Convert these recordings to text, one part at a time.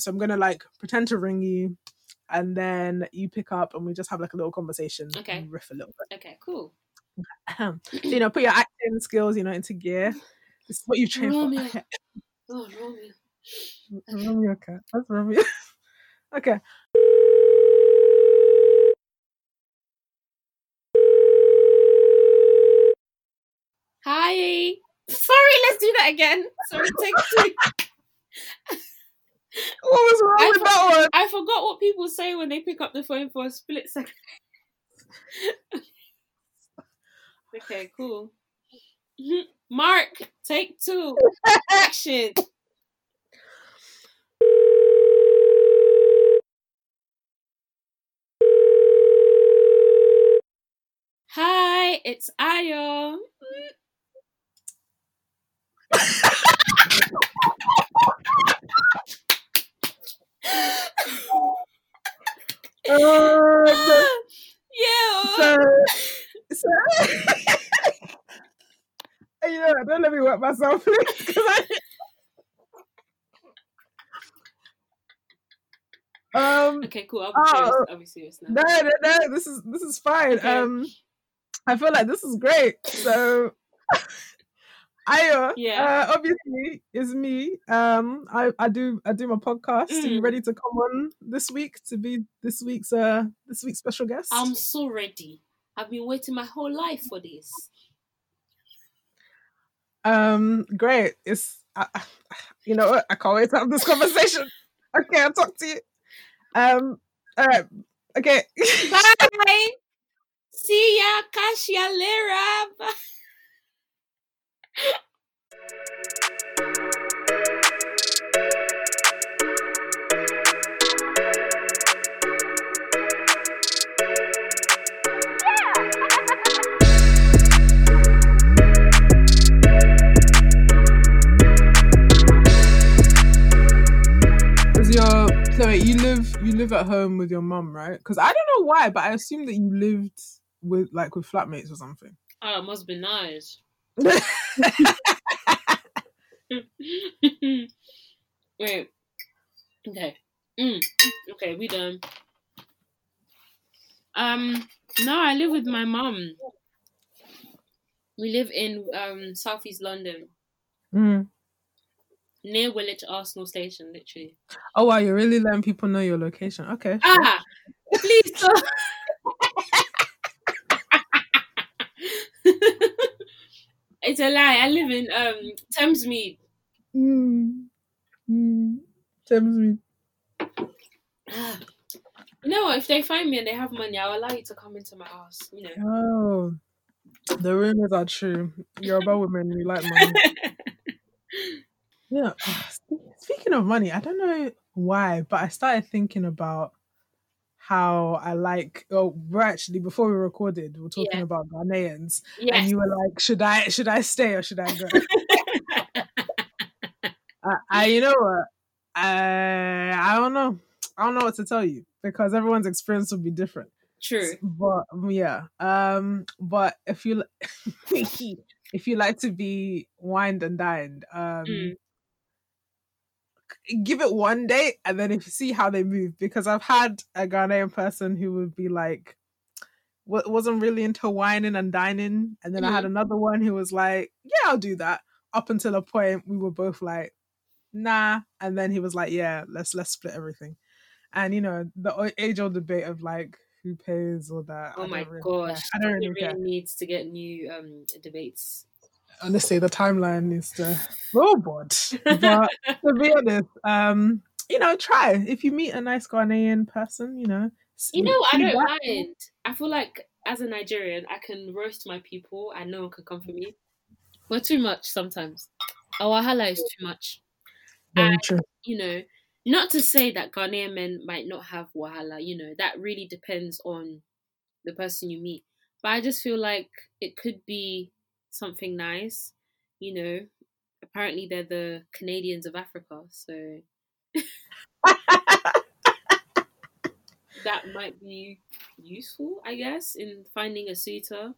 So I'm gonna like pretend to ring you, and then you pick up, and we just have like a little conversation. Okay. and riff a little bit. Okay, cool. Um, Ahem. you know, put your acting skills, you know, into gear. This is what you train Romeo. for. Oh, Romeo. Romeo, okay. That's Romeo. okay. Hi. Sorry, let's do that again. Sorry, take two. What was wrong I with for- that one? I forgot what people say when they pick up the phone for a split second. okay, cool. Mark, take two. Action. Hi, it's Ayo. Um, yeah. so, so you know, don't let me work myself, please. 'cause I, um, Okay, cool. I'll be Oh, serious. I'll be serious now. no, no, no, this is this is fine. Okay. Um, I feel like this is great. So, Ayo, Yeah. uh, obviously is me. Um, I I do I do my podcast. Are you Mm. ready to come on this week to be this week's uh this week's special guest? I'm so ready. I've been waiting my whole life for this. Um, great. It's I, you know? I can't wait to have this conversation. okay, I'll talk to you. Um, all right. Okay. Bye. See ya, Lera. Bye. So wait, you live you live at home with your mum, right? Because I don't know why, but I assume that you lived with like with flatmates or something. Oh, it must be nice. Wait. Okay. Mm. Okay, we done. Um, no, I live with my mom. We live in um southeast London, Mm. near Woolwich Arsenal Station, literally. Oh wow, you're really letting people know your location. Okay. sure. Ah, please it's a lie. I live in um Thamesmead. Mm. Mm. Thames. You know what? If they find me and they have money, I'll allow you to come into my house. You know. Oh, the rumors are true. You're about women, we like money. Yeah. Speaking of money, I don't know why, but I started thinking about how I like. Oh, we're actually before we recorded, we were talking Yeah. about Ghanaians, and you were like, "Should I? Should I stay or should I go?" I, I, you know what? I, I don't know. I don't know what to tell you because everyone's experience will be different. True. But um, yeah, um, but if you if you like to be wined and dined, um, Mm. Give it one day and then if you see how they move. Because I've had a Ghanaian person who would be like, wa- wasn't really into wining and dining, and then I had another one who was like, yeah, I'll do that. Up until a point, we were both like, nah, and then he was like, yeah, let's let's split everything. And you know the age old debate of like who pays or that. Oh my really care. gosh. I don't really really care. needs to get new um debates. Honestly, the timeline is the robot. But to be honest, um, you know, try if you meet a nice Ghanaian person, you know. You know, I don't that- mind. I feel like as a Nigerian, I can roast my people and no one can come for me. We're too much sometimes. Our wahala is too much. Very And- true. You know, not to say that Ghanaian men might not have wahala, you know, that really depends on the person you meet. But I just feel like it could be something nice, you know. Apparently, they're the Canadians of Africa, so that might be useful, I guess, in finding a suitor.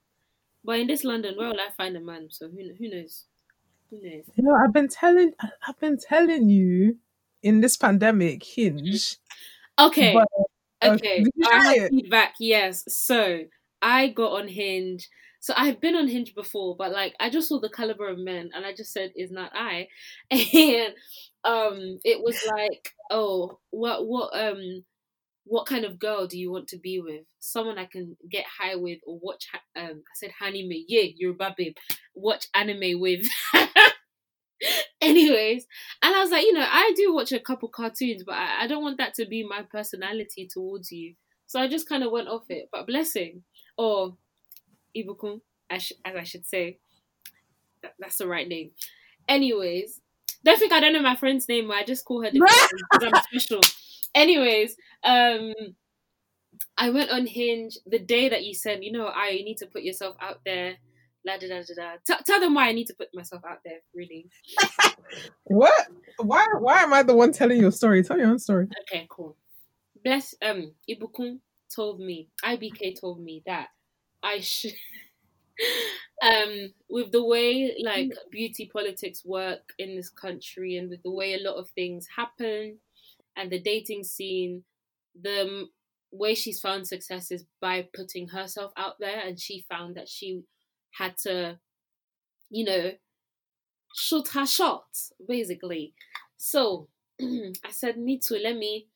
But in this London, where will I find a man? So who who knows? Who knows? You know, I've been telling, I've been telling you in this pandemic, Hinge. Okay. But, uh, Okay, I have feedback. Yes, so I got on Hinge. So I've been on Hinge before, but like I just saw the caliber of men, and I just said, "Is not I?" And um, it was like, "Oh, what, what, um, what kind of girl do you want to be with? Someone I can get high with, or watch? Um, I said anime. Yeah, you're Yoruba babe. Watch anime with." Anyways, and I was like, you know, I do watch a couple cartoons, but I, I don't want that to be my personality towards you. So I just kind of went off it. But blessing, or Ibukun, sh- as I should say, that, that's the right name. Anyways, don't think I don't know my friend's name. I just call her the because I'm special. Anyways, um, I went on Hinge the day that you said, you know, I need to put yourself out there. La da da da da. T- tell them why I need to put myself out there. Really. What? Why? Why am I the one telling your story? Tell your own story. Okay, cool. Bless um Ibukun told me, IBK told me that I should um with the way like beauty politics work in this country and with the way a lot of things happen and the dating scene, the way she's found success is by putting herself out there and she found that she had to, you know, shoot her shot, basically. So I said, me too, let me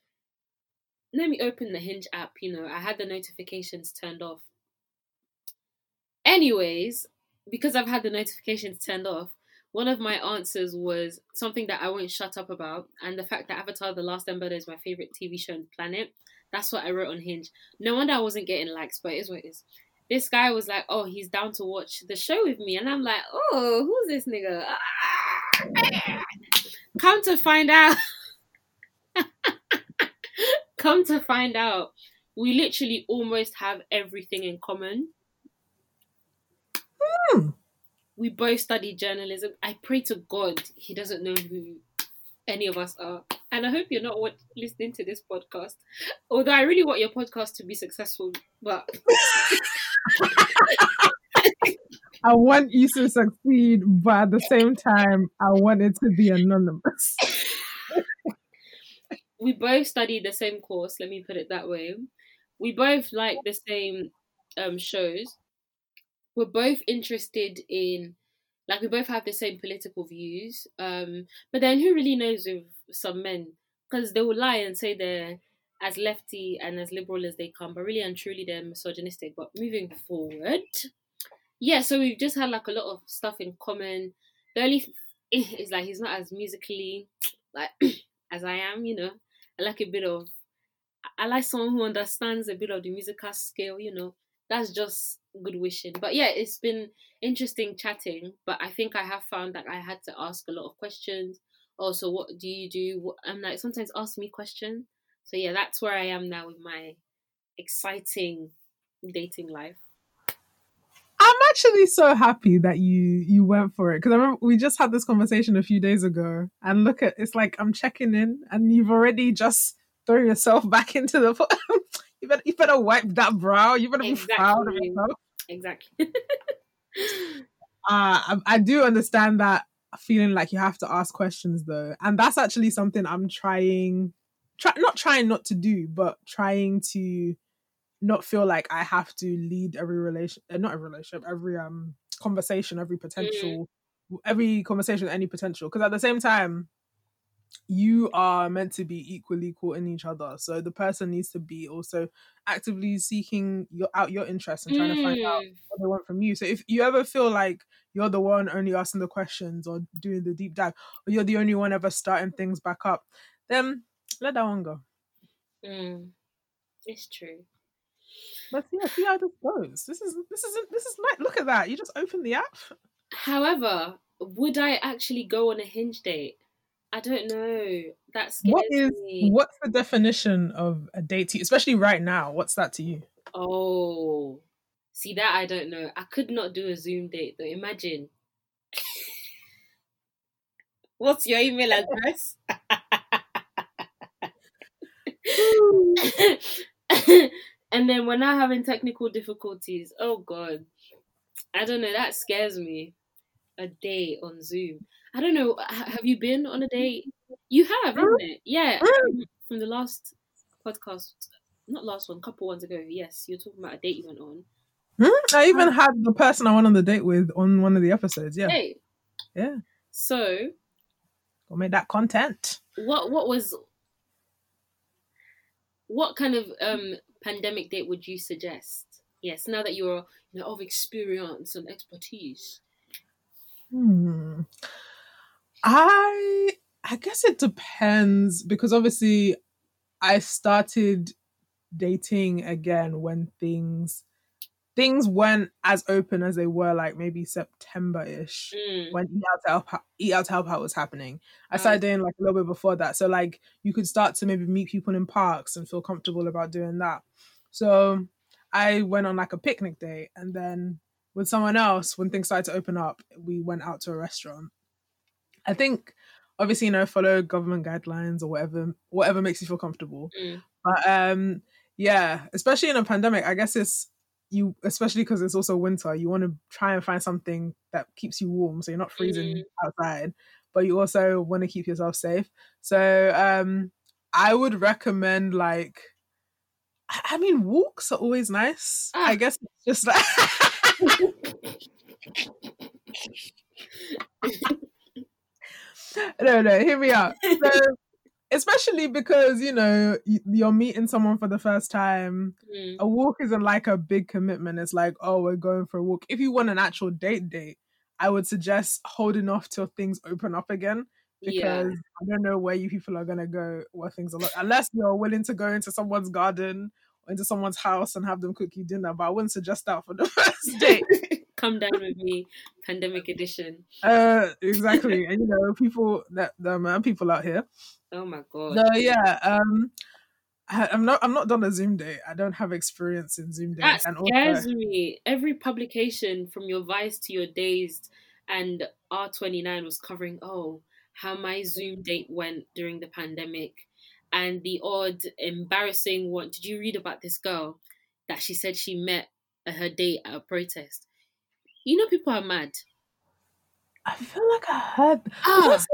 let me open the Hinge app, you know. I had the notifications turned off. Anyways, because I've had the notifications turned off, one of my answers was something that I won't shut up about, and the fact that Avatar The Last Airbender is my favorite TV show on the planet. That's what I wrote on Hinge. No wonder I wasn't getting likes, but it is what it is. This guy was like, "Oh, he's down to watch the show with me," and I'm like, "Oh, who's this nigga?" Ah. Come to find out, come to find out, we literally almost have everything in common. We both studied journalism. I pray to God he doesn't know who any of us are. And I hope you're not what, listening to this podcast. Although I really want your podcast to be successful, but I want you to succeed, but at the same time, I want it to be anonymous. we both studied the same course. Let me put it that way. We both like the same um, shows. We're both interested in, like, we both have the same political views. Um, but then who really knows with some men? Because they will lie and say they're as lefty and as liberal as they come, but really and truly they're misogynistic. But moving forward, yeah, so we've just had like a lot of stuff in common. The only is like he's not as musically like as I am, you know. I like a bit of I like someone who understands a bit of the musical scale, you know. That's just good wishing. But yeah, it's been interesting chatting. But I think I have found that I had to ask a lot of questions. Also, what do you do? I'm like sometimes ask me questions. So yeah, that's where I am now with my exciting dating life. I'm actually so happy that you you went for it because I remember we just had this conversation a few days ago, and look at it's like I'm checking in, and you've already just thrown yourself back into the. you better you better wipe that brow. You better be proud of Exactly. yourself. Exactly. Uh, I, I do understand that feeling like you have to ask questions though, and that's actually something I'm trying, try not trying not to do, but trying to not feel like I have to lead every relation, uh, not every relationship, every um conversation, every potential, every conversation, any potential. Because at the same time, you are meant to be equally caught in each other. So the person needs to be also actively seeking your out your interests and trying to find out Mm. what they want from you. So if you ever feel like you're the one only asking the questions or doing the deep dive, or you're the only one ever starting things back up, then let that one go. Mm. It's true. Let's yeah, see how this goes. This is this is this is nice. Look at that. You just opened the app. However, would I actually go on a hinge date? I don't know. That's What is me. what's the definition of a date to you, especially right now? What's that to you? Oh, see that I don't know. I could not do a Zoom date though. Imagine. What's your email address? and then we're now having technical difficulties. Oh god. I don't know, that scares me. A date on Zoom. I don't know. Have you been on a date You have, isn't it? Yeah, from the last podcast, not last one, couple ones ago. Yes, you're talking about a date you went on. I even had the person I went on the date with on one of the episodes. Yeah, Hey, yeah. so Go make that content. what what was what kind of um pandemic date would you suggest? Yes, now that you're you know, of experience and expertise. Hmm. I I guess it depends because obviously I started dating again when things things weren't as open as they were like maybe September ish Mm, when Eat Out to Help Out, Eat Out to Help Out was happening. I started doing like a little bit before that. So like you could start to maybe meet people in parks and feel comfortable about doing that. So I went on like a picnic date and then with someone else, when things started to open up, we went out to a restaurant. I think obviously, you know, follow government guidelines or whatever whatever makes you feel comfortable. Mm. But um yeah, especially in a pandemic, I guess it's you especially because it's also winter, you want to try and find something that keeps you warm so you're not freezing outside, but you also want to keep yourself safe. So um I would recommend like I mean walks are always nice. Ah. I guess it's just like no, no, hear me out. So, especially because you know you're meeting someone for the first time. Mm, A walk isn't like a big commitment. It's like, oh, we're going for a walk. If you want an actual date date, I would suggest holding off till things open up again yeah. because I don't know where you people are gonna go where things are like unless you're willing to go into someone's garden or into someone's house and have them cook you dinner. But I wouldn't suggest that for the first date. Come down with me, pandemic edition. uh, exactly. And you know, people that the man people out here. Oh my god. No, yeah. Um, I, I'm not. I'm not done a Zoom date. I don't have experience in Zoom That dates, and scares also, me. Every publication from your Vice to your Dazed and R29 was covering, oh, how my Zoom date went during the pandemic and the odd embarrassing one. Did you read about this girl that she said she met her date at a protest? You know, people are mad. I feel like I heard. Ah, That's,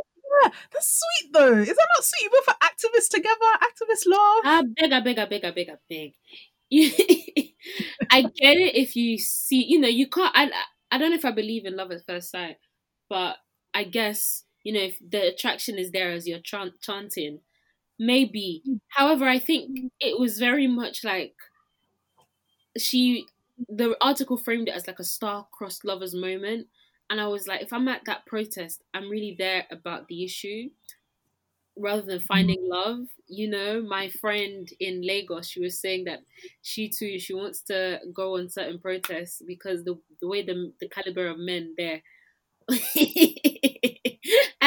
yeah, that's sweet though. Is that not sweet? Both for activists together, activist love. I beg, I beg, I beg, I beg, I beg. I get it if you see, you know, you can't. I, I don't know if I believe in love at first sight, but I guess you know if the attraction is there as you're chan- chanting, maybe. Mm. However, I think it was very much like she. The article framed it as like a star-crossed lovers moment, and I was like, if I'm at that protest, I'm really there about the issue rather than finding mm. love. You know, my friend in Lagos, she was saying that she too she wants to go on certain protests because the the way the the caliber of men there. and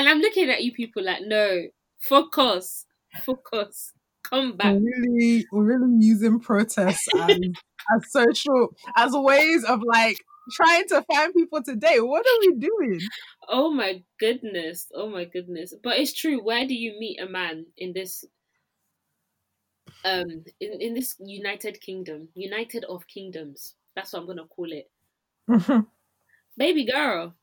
I'm looking at you people like, no, focus, focus, come back. We're really, we're really using protests as as social as ways of like trying to find people today. What are we doing? Oh my goodness, oh my goodness. But it's true. Where do you meet a man in this? Um, in, in this United Kingdom, United of Kingdoms. That's what I'm gonna call it. Baby girl,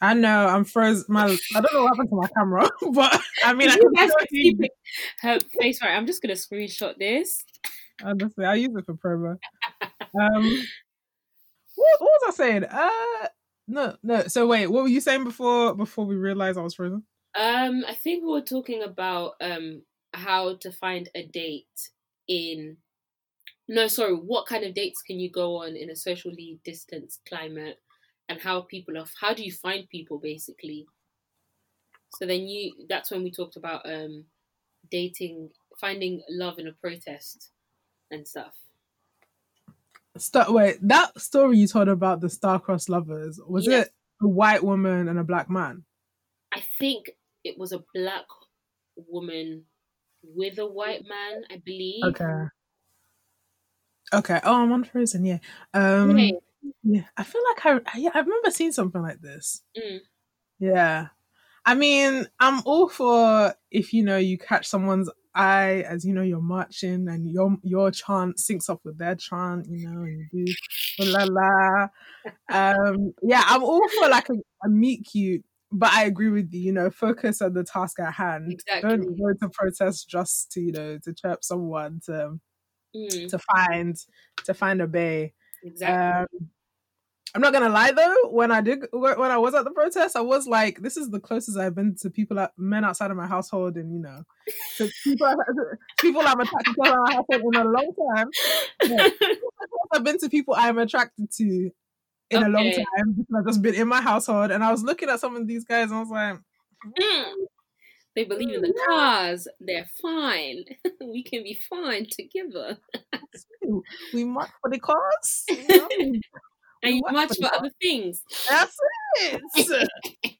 I know I'm froze. My I don't know what happened to my camera, but I mean, I can guys can see see her face right. I'm just gonna screenshot this. Honestly, I use it for promo. Um, what, what was I saying? Uh, no, no. So wait, what were you saying before? Before we realized I was frozen? Um, I think we were talking about um how to find a date in. No, sorry. What kind of dates can you go on in a socially distanced climate, and how people are? How do you find people basically? So then you. That's when we talked about um dating, finding love in a protest, and stuff. Wait, that story you told about the star-crossed lovers was Yeah. it a white woman and a black man? I think it was a black woman with a white man. I believe. Okay. Okay. Oh, I'm unfrozen. Yeah. Um. Okay. Yeah. I feel like I. I- Yeah. I remember seeing something like this. Mm. Yeah. I mean, I'm all for if you know you catch someone's eye as you know you're marching and your your chant syncs up with their chant, you know, and you do la la. Um, yeah, I'm all for like a, a meet cute. but I agree with you. You know, focus on the task at hand. Exactly. Don't go to protest just to you know to chirp someone to Mm, to find to find a bay. exactly. Um, I'm not gonna lie though. When I did when I was at the protest, I was like, "This is the closest I've been to people, at, men outside of my household, and you know, to people, people I'm attracted to in my household in a long time. Yeah. I've been to people I'm attracted to in a long time because I've just been in my household, and I was looking at some of these guys, and I was like, Mm. They believe in the cars. They're fine. we can be fine together. "We march for the cause." You know? And you What much for other things. That's it.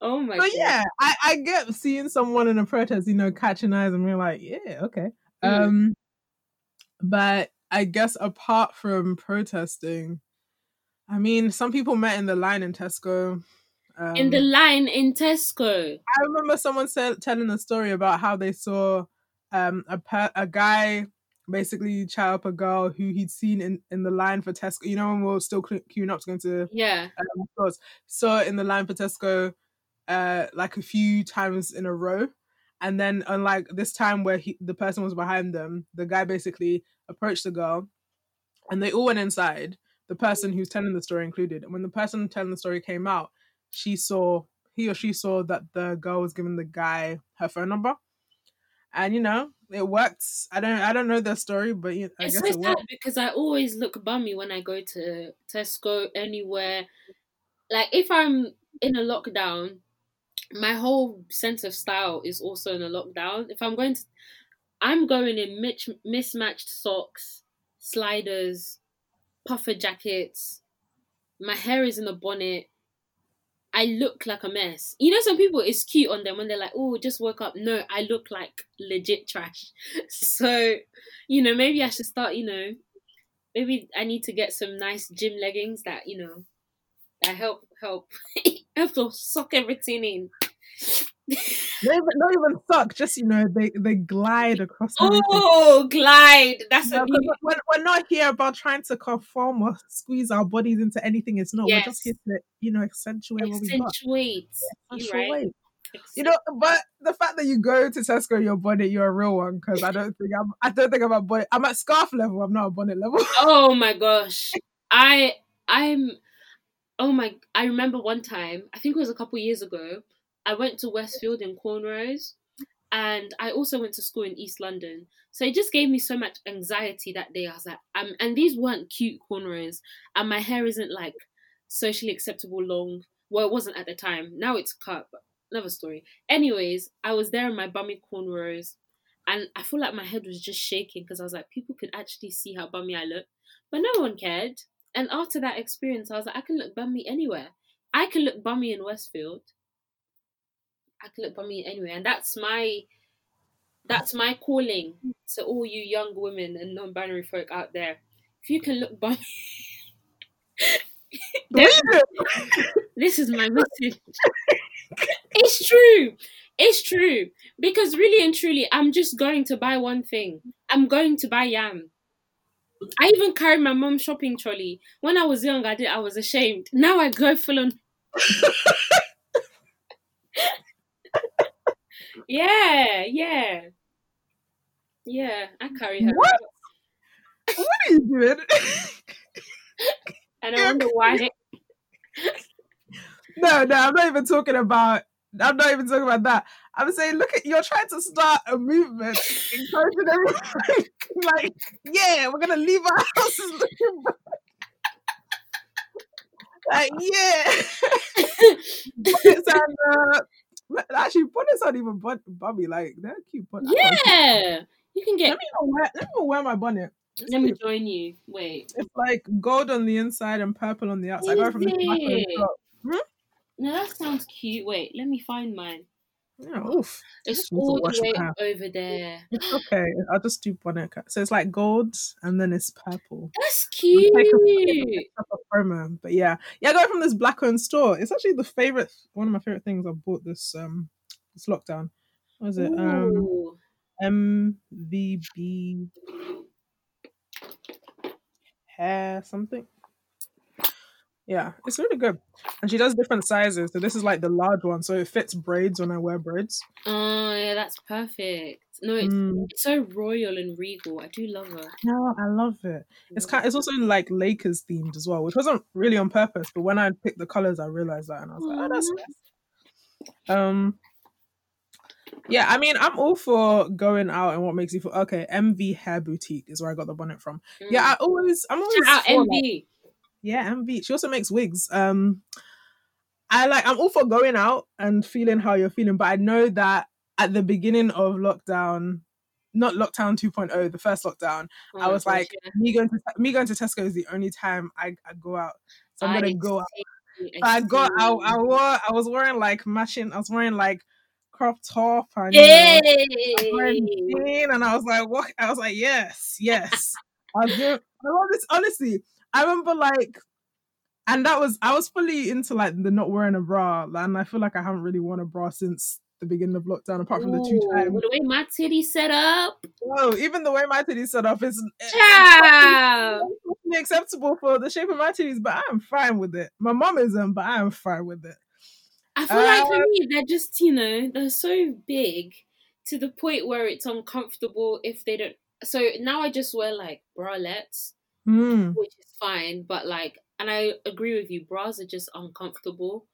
Oh my But god. yeah, I, I get seeing someone in a protest, you know, catching eyes and we're like, yeah, okay. Mm. Um but I guess apart from protesting, I mean, some people met in the line in Tesco. Um, in the line in Tesco. I remember someone said, telling a story about how they saw um a per- a guy basically chat up a girl who he'd seen in, in the line for Tesco. You know, when we were still queuing up to go into Yeah. um, stores. Saw it in the line for Tesco uh like a few times in a row. And then unlike this time where he the person was behind them, the guy basically approached the girl and they all went inside, the person who's telling the story included. And when the person telling the story came out, she saw he or she saw that the girl was giving the guy her phone number. And you know, it worked. I don't I don't know their story, but I it's guess so it sad because I always look bummy when I go to Tesco anywhere. Like if I'm in a lockdown, my whole sense of style is also in a lockdown. If I'm going to, I'm going in mitch, mismatched socks, sliders, puffer jackets. My hair is in a bonnet. I look like a mess. You know, some people it's cute on them when they're like, "Oh, just woke up." No, I look like legit trash. So, you know, maybe I should start. You know, maybe I need to get some nice gym leggings that you know that help help help to suck everything in. Not even, not even suck, just you know, they they glide across. Oh, glide! That's a 'cause new. we're, we're not here about trying to conform or squeeze our bodies into anything. It's not. We're just here to, you know, accentuate what we've got. Accentuate. You Accentuate. right? You know, but the fact that you go to Tesco your bonnet, you're a real one. Because I don't think I'm. I don't think I'm at bonnet. I'm at scarf level. I'm not at bonnet level. Oh my gosh. I I'm oh my I remember one time, I think it was a couple years ago, I went to Westfield in Cornrows and I also went to school in East London. So it just gave me so much anxiety that day. I was like, um, and these weren't cute cornrows, and my hair isn't like socially acceptable long. Well, it wasn't at the time. Now it's cut, but another story. Anyways, I was there in my bummy cornrows, and I feel like my head was just shaking because I was like, people could actually see how bummy I look, but no one cared. And after that experience, I was like, I can look bummy anywhere. I can look bummy in Westfield. I can look bummy anywhere, and that's my that's my calling to all you young women and non-binary folk out there. If you can look bummy, What are you doing? this is my message. it's true. It's true. Because really and truly, I'm just going to buy one thing. I'm going to buy yam. I even carry my mom's shopping trolley. When I was young, I did. I was ashamed. Now I go full on. yeah, yeah, yeah. I carry her, What? What are you doing? and I wonder why. no, no, I'm not even talking about. I'm not even talking about that. I'm saying, look at you're trying to start a movement, encouraging everyone. like, yeah, we're gonna leave our houses looking. Like, yeah, bonnets and uh, actually bonnets aren't even bon- bummy. Like, they're cute. But Yeah, you can get. let me wear, let me wear my bonnet. It's Let me join you. Wait. It's like gold on the inside and purple on the outside. Go from the back on the Is top. No, that sounds cute. Wait, let me find mine. Yeah, oof. It's Just need to all the way over there. It's okay. I'll just do bonnet. cut. So it's like gold and then it's purple. That's cute. Promo. But yeah. Yeah, I got it from this black owned store. It's actually the favorite one of my favorite things I bought this um this lockdown. What was it? Um MVB hair something. Yeah, it's really good. And she does different sizes. So this is like the large one, so it fits braids when I wear braids. Oh yeah, that's perfect. No, it's, Mm. it's so royal and regal. I do love her. No, I love it. It's kind. It's also like Lakers themed as well, which wasn't really on purpose. But when I picked the colors, I realized that, and I was like, oh, that's nice. Um, yeah, I mean, I'm all for going out and what makes you feel okay. MV Hair Boutique is where I got the bonnet from. Yeah, I always, I'm always Mm. Shout out for, like, Yeah, MV. She also makes wigs. Um, I like. I'm all for going out and feeling how you're feeling, but I know that at the beginning of lockdown, not lockdown 2.0, the first lockdown, Oh I was like, yeah. me going to me going to Tesco is the only time I, I go out. So I'm I gonna go out. So I got. I. I wore. I was wearing like matching. I was wearing like crop top and you know, I jean, and I was like, what? I was like, yes, yes. I was doing, I love this. Honestly, I remember like, and that was I was fully into like the not wearing a bra, and I feel like I haven't really worn a bra since the beginning of lockdown, apart from the two times. the way my titty set up, Whoa, even the way my titties set up is it's child. acceptable for the shape of my titties, but I'm fine with it. My mom isn't, but I'm fine with it. I feel like for Uh, me, they're just you know they're so big to the point where it's uncomfortable if they don't. So now I just wear like bralettes, Mm. which is fine, but like, and I agree with you, bras are just uncomfortable.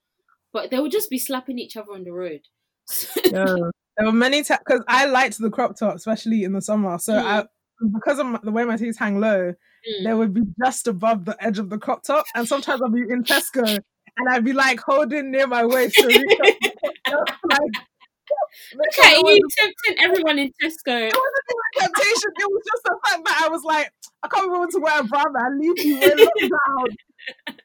But they would just be slapping each other on the road. Yeah. There were many times because I liked the crop top, especially in the summer. So I, because of my, the way my titties hang low, Mm. they would be just above the edge of the crop top. And sometimes I'd be in Tesco and I'd be like holding near my waist to reach up to the crop like, Look at you tempting everyone in Tesco. It wasn't even a temptation. It was just the fact that I was like, I can't be able to wear a bra, man. Leave me wear lockdown.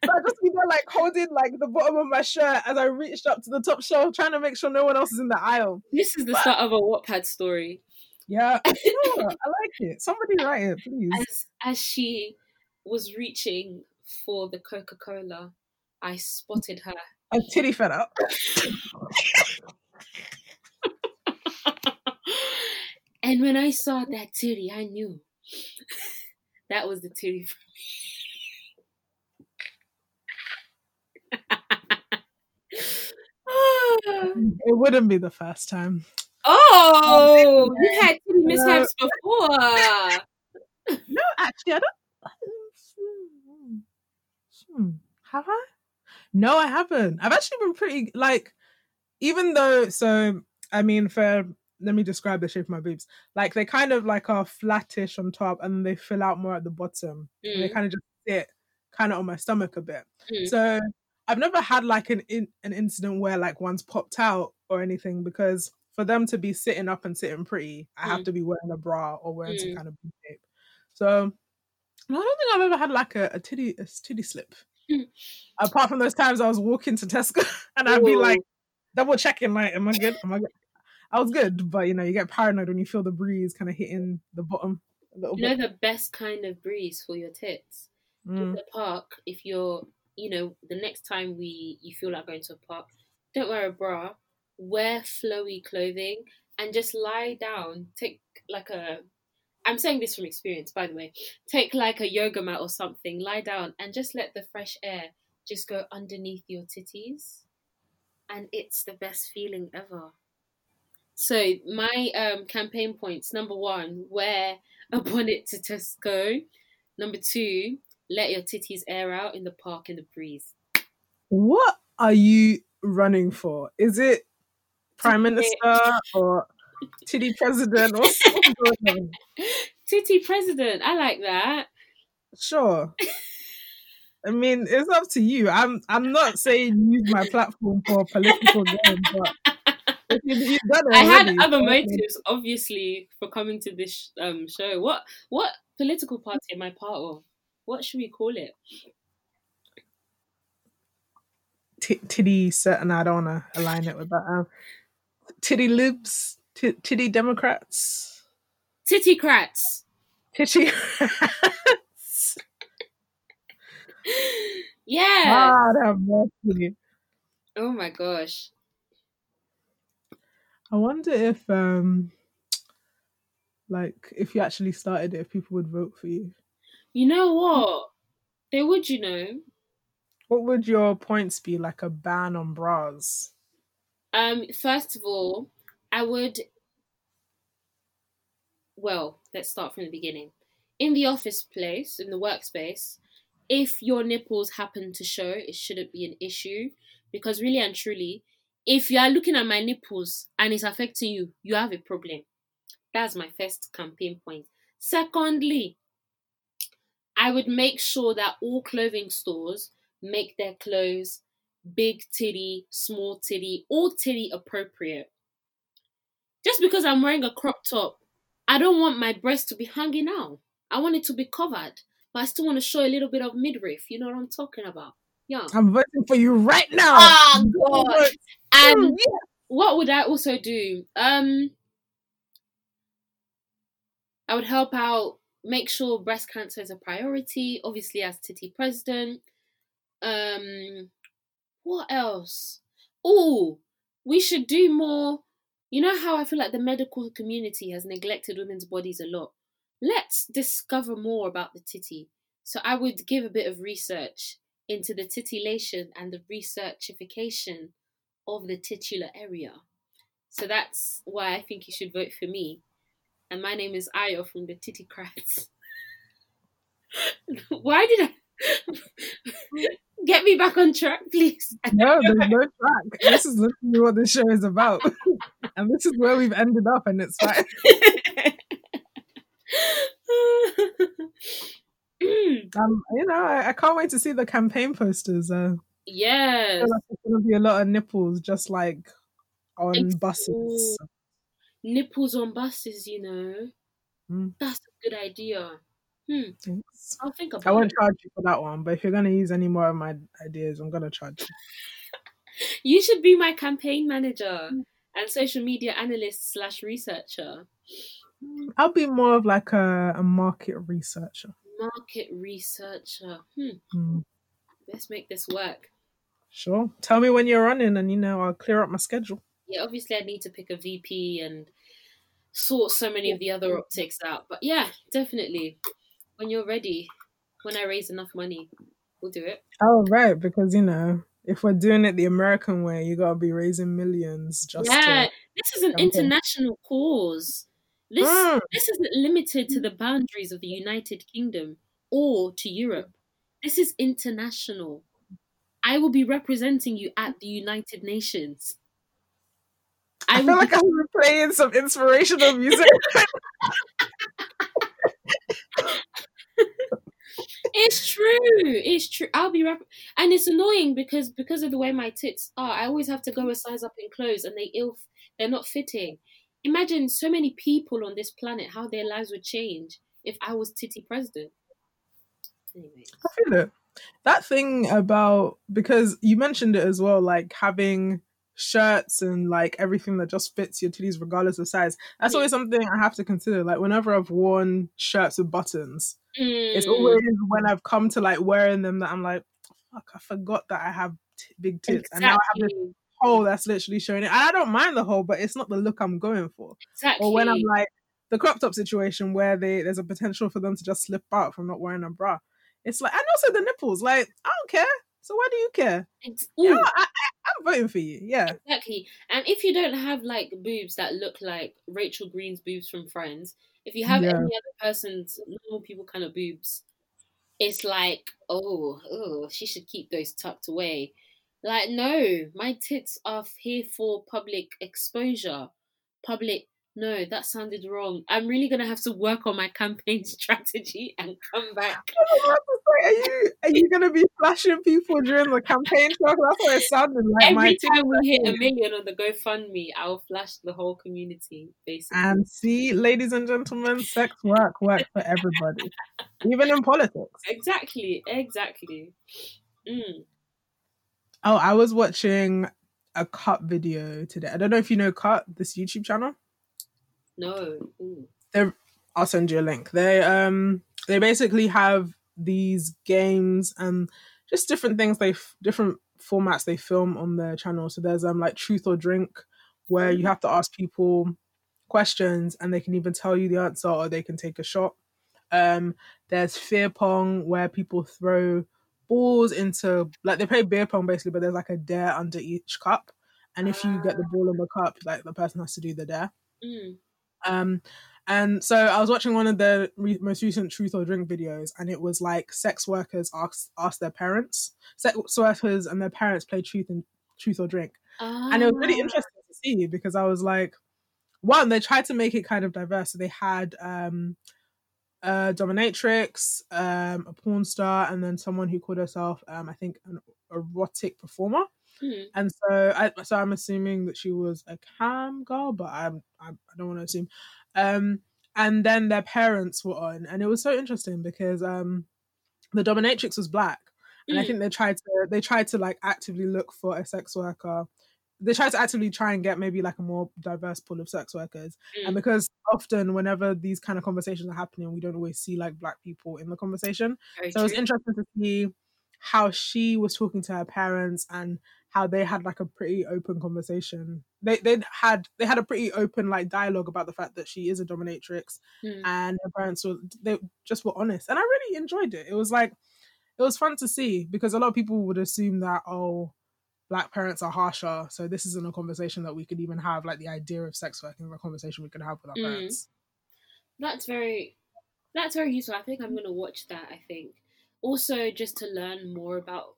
So I just be there like holding like the bottom of my shirt as I reached up to the top shelf, trying to make sure no one else is in the aisle. This is the start of a Wattpad story. Yeah, yeah, I like it. Somebody write it, please. As as she was reaching for the Coca Cola, I spotted her. A titty fell out. and when I saw that titty, I knew that was the titty. for me. It wouldn't be the first time. oh, you had titty mishaps before. No, actually, I don't. Hmm, Have I? No, I haven't. I've actually been pretty like, even though. So, I mean, for let me describe the shape of my boobs. Like they kind of like are flattish on top, and they fill out more at the bottom. And they Mm, kind of just sit kind of on my stomach a bit. mm. So I've never had like an in, an incident where like one's popped out or anything because for them to be sitting up and sitting pretty, I have Mm. to be wearing a bra or wearing some Mm. kind of boob shape. So I don't think I've ever had like a, a titty a titty slip. Mm. Apart from those times I was walking to Tesco and I'd be like double checking like, am I good? Am I good? I was good, but you know, you get paranoid when you feel the breeze kind of hitting the bottom a little You know bit. the best kind of breeze for your tits? in Mm. the park if you're you know the next time we you feel like going to a park don't wear a bra wear flowy clothing and just lie down take like a i'm saying this from experience by the way take like a yoga mat or something lie down and just let the fresh air just go underneath your titties and it's the best feeling ever so my um campaign points number one wear a bonnet to tesco number two let your titties air out in the park in the breeze. What are you running for? Is it prime minister or titty president? What's, what's going on? Titty president, I like that. Sure. I mean, it's up to you. I'm I'm not saying use my platform for political gain, but you, you've done it I had other motives, obviously, for coming to this um show. What what political party am I part of? What should we call it? T- titty certain. I don't want to align it with that. Um, titty libs, t- titty Democrats, Titty crats. titty. Yeah. Mercy. Oh my gosh. I wonder if, um, like, if you actually started it, if people would vote for you. You know what? They would, you know. What would your points be? Like a ban on bras? Um, first of all, I would. Well, let's start from the beginning. In the office place, in the workspace, if your nipples happen to show, it shouldn't be an issue because really and truly, if you are looking at my nipples and it's affecting you, you have a problem. That's my first campaign point. Secondly, I would make sure that all clothing stores make their clothes big titty, small titty, all titty appropriate. Just because I'm wearing a crop top, I don't want my breast to be hanging out. I want it to be covered, but I still want to show a little bit of midriff. You know what I'm talking about? Yeah. I'm voting for you right now. Oh God. And what would I also do? Um I would help out, make sure breast cancer is a priority, obviously as Titty president. Um what else? Oh, we should do more. You know how I feel like the medical community has neglected women's bodies a lot. Let's discover more about the titty. So I would give a bit of research into the titillation and the researchification of the titular area. So that's why I think you should vote for me. And my name is Ayo from the Tittycrats. why did I get me back on track, please? No, there's no track. This is literally what this show is about. and this is where we've ended up, and it's fine. um, you know, I, I, can't wait to see the campaign posters. Uh, yes, like there's gonna be a lot of nipples, just like on buses. Nipples on buses, you know. Mm. That's a good idea. Hmm. Thanks. I'll think about. I won't it. charge you for that one, but if you're gonna use any more of my ideas, I'm gonna charge you. you should be my campaign manager mm. and social media analyst slash researcher. I'll be more of like a, a market researcher. Market researcher. Hmm. Mm. Let's make this work. Sure. Tell me when you're running, and you know I'll clear up my schedule. Yeah, obviously I need to pick a VP and sort so many of the other optics out. But yeah, definitely. When you're ready, when I raise enough money, we'll do it. Oh right, because you know if we're doing it the American way, you gotta be raising millions just. Yeah, this is an international cause. This mm. this isn't limited to the boundaries of the United Kingdom or to Europe. This is international. I will be representing you at the United Nations. I, I feel like be- I'm playing some inspirational music. it's true. It's true. I'll be rep- and it's annoying because because of the way my tits are, I always have to go a size up in clothes, and they ill they're not fitting imagine so many people on this planet how their lives would change if I was Titty president. Anyways. I feel it. That thing about because you mentioned it as well, like having shirts and like everything that just fits your titties regardless of size. That's yeah. always something I have to consider. Like whenever I've worn shirts with buttons, mm. it's always when I've come to like wearing them that I'm like, fuck, I forgot that I have t- big tits, exactly. and now I have this hole that's literally showing it. And I don't mind the hole, but it's not the look I'm going for. Exactly. Or when I'm like the crop top situation where they there's a potential for them to just slip out from not wearing a bra. It's like and also the nipples. Like I don't care. So why do you care? Ex- yeah, I, am voting for you. Yeah, exactly. And if you don't have like boobs that look like Rachel Green's boobs from Friends, if you have yeah. any other person's normal people kind of boobs, it's like, oh, oh, she should keep those tucked away. Like, no, my tits are here for public exposure. Public. No, that sounded wrong. I'm really gonna have to work on my campaign strategy and come back. Are you are you gonna be flashing people during the campaign talk? That's what it sounded like. Every time we hit a million on the GoFundMe, I'll flash the whole community, basically. And see, ladies and gentlemen, sex work works for everybody, even in politics. Exactly, exactly. Mm. Oh, I was watching a cut video today. I don't know if you know Cut, this YouTube channel. No. They're, I'll send you a link. They um they basically have these games and just different things they different formats they film on their channel. So there's um like truth or drink where you have to ask people questions and they can even tell you the answer or they can take a shot. Um there's fear pong where people throw balls into like they play beer pong basically, but there's like a dare under each cup, and if you get the ball in the cup, like the person has to do the dare. Mm. Um, and so I was watching one of the re- most recent Truth or Drink videos, and it was like sex workers ask ask their parents, sex workers and their parents play Truth and Truth or Drink, and it was really Ah. interesting to see because I was like, one, they tried to make it kind of diverse. So they had um, a dominatrix, um, a porn star, and then someone who called herself, um, I think, an erotic performer. Hmm. And so, I so I'm assuming that she was a cam girl, but I'm, I I don't want to assume. Um, and then their parents were on, and it was so interesting because um, the dominatrix was black, and I Mm. think they tried to they tried to like actively look for a sex worker. They tried to actively try and get maybe like a more diverse pool of sex workers, and Mm. because often whenever these kind of conversations are happening, we don't always see like black people in the conversation. Very So it was interesting to see how she was talking to her parents and how they had like a pretty open conversation. They they had they had a pretty open like dialogue about the fact that she is a dominatrix Mm. and her parents were they just were honest. And I really enjoyed it. It was like it was fun to see because a lot of people would assume that oh black parents are harsher so this isn't a conversation that we could even have like the idea of sex work is a conversation we could have with our Mm. parents That's very that's very useful. I think I'm gonna watch that, I think. Also just to learn more about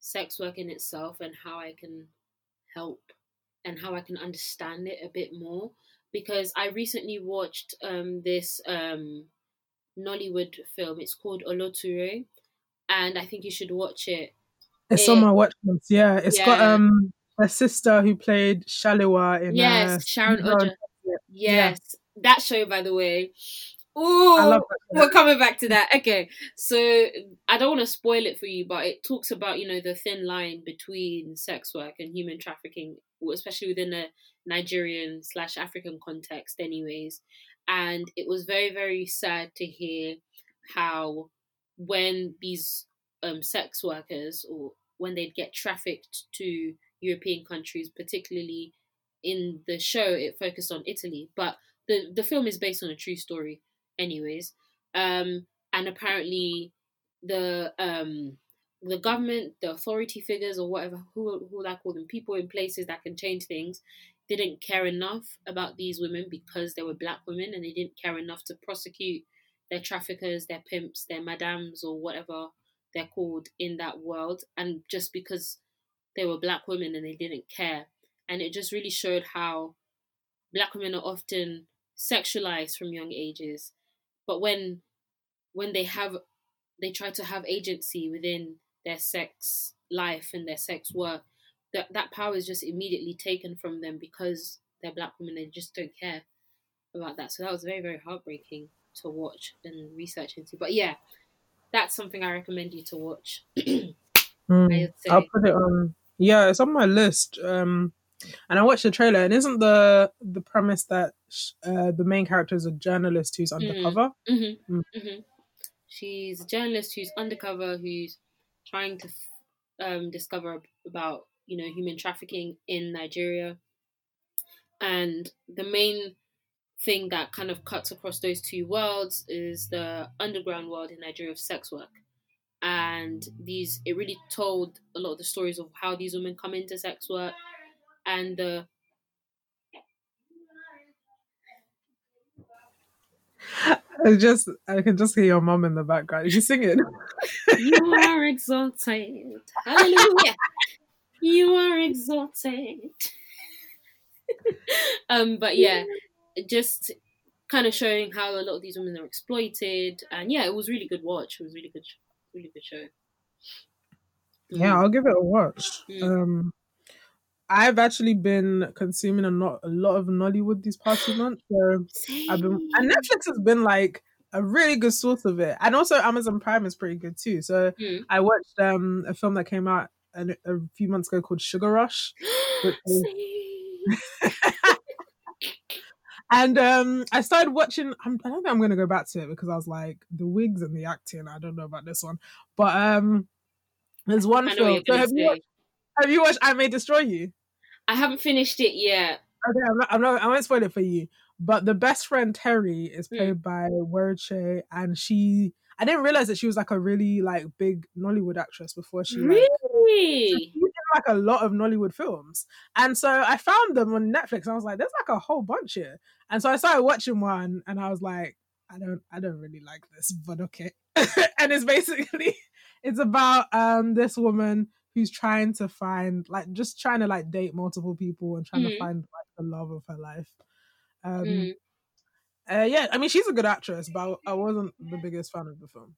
sex work in itself and how I can help and how I can understand it a bit more. Because I recently watched um this um Nollywood film. It's called Oloture and I think you should watch it. it's It- on my watch list yeah It's got um her sister who played Shalewa in yes, uh, Sharon Sharon Ooja. Yes. That show by the way. Love we're coming back to that. Okay, so I don't want to spoil it for you, but it talks about you know the thin line between sex work and human trafficking, especially within a Nigerian slash African context, anyways. And it was very very sad to hear how when these um, sex workers or when they'd get trafficked to European countries, particularly in the show, it focused on Italy, but the the film is based on a true story anyways. Um and apparently the um the government the authority figures or whatever who who I call them people in places that can change things didn't care enough about these women because they were black women and they didn't care enough to prosecute their traffickers their pimps their madams or whatever they're called in that world. And just because they were black women and they didn't care. And it just really showed how black women are often sexualized from young ages but when when they have they try to have agency within their sex life and their sex work that that power is just immediately taken from them because they're black women they just don't care about that so that was very very heartbreaking to watch and research into but yeah that's something i recommend you to watch Mm. I'll put it on. Yeah, it's on my list. Um, and I watched the trailer, and isn't the the premise that sh- uh, the main character is a journalist who's undercover? hmm Mm. hmm She's a journalist who's undercover, who's trying to um, discover about you know human trafficking in Nigeria, and the main thing that kind of cuts across those two worlds is the underground world in Nigeria of sex work. And these, it really told a lot of the stories of how these women come into sex work and the I just I can just hear your mom in the background. She's singing? You are exalted. Hallelujah. You are exalted. um, but yeah, just kind of showing how a lot of these women are exploited, and yeah, it was really good watch. It was really good, really good show. Yeah, I'll give it a watch. Mm. Um, I've actually been consuming a lot, a lot of Nollywood these past few months. So I've been, and Netflix has been like a really good source of it, and also Amazon Prime is pretty good too. So Mm. I watched um a film that came out a, a few months ago called Sugar Rush, Same. and um I started watching. I'm, I don't think I'm gonna go back to it because I was like the wigs and the acting. I don't know about this one, but um, there's one I know what film. you're So gonna have you watched, have you watched I May Destroy You? I haven't finished it yet. Okay, I'm not, I'm not, I won't spoil it for you. But the best friend Terry is Hmm. played by Weruche, and she, I didn't realize that she was like a really like big Nollywood actress before she like, really. she did like a lot of Nollywood films. And so I found them on Netflix. And I was like, there's like a whole bunch here. And so I started watching one, and I was like, I don't, I don't really like this, but okay. and it's basically, it's about um this woman who's trying to find like just trying to like date multiple people and trying Mhm. to find like the love of her life. Um, Mm. uh, yeah, I mean she's a good actress, but I wasn't the biggest fan of the film.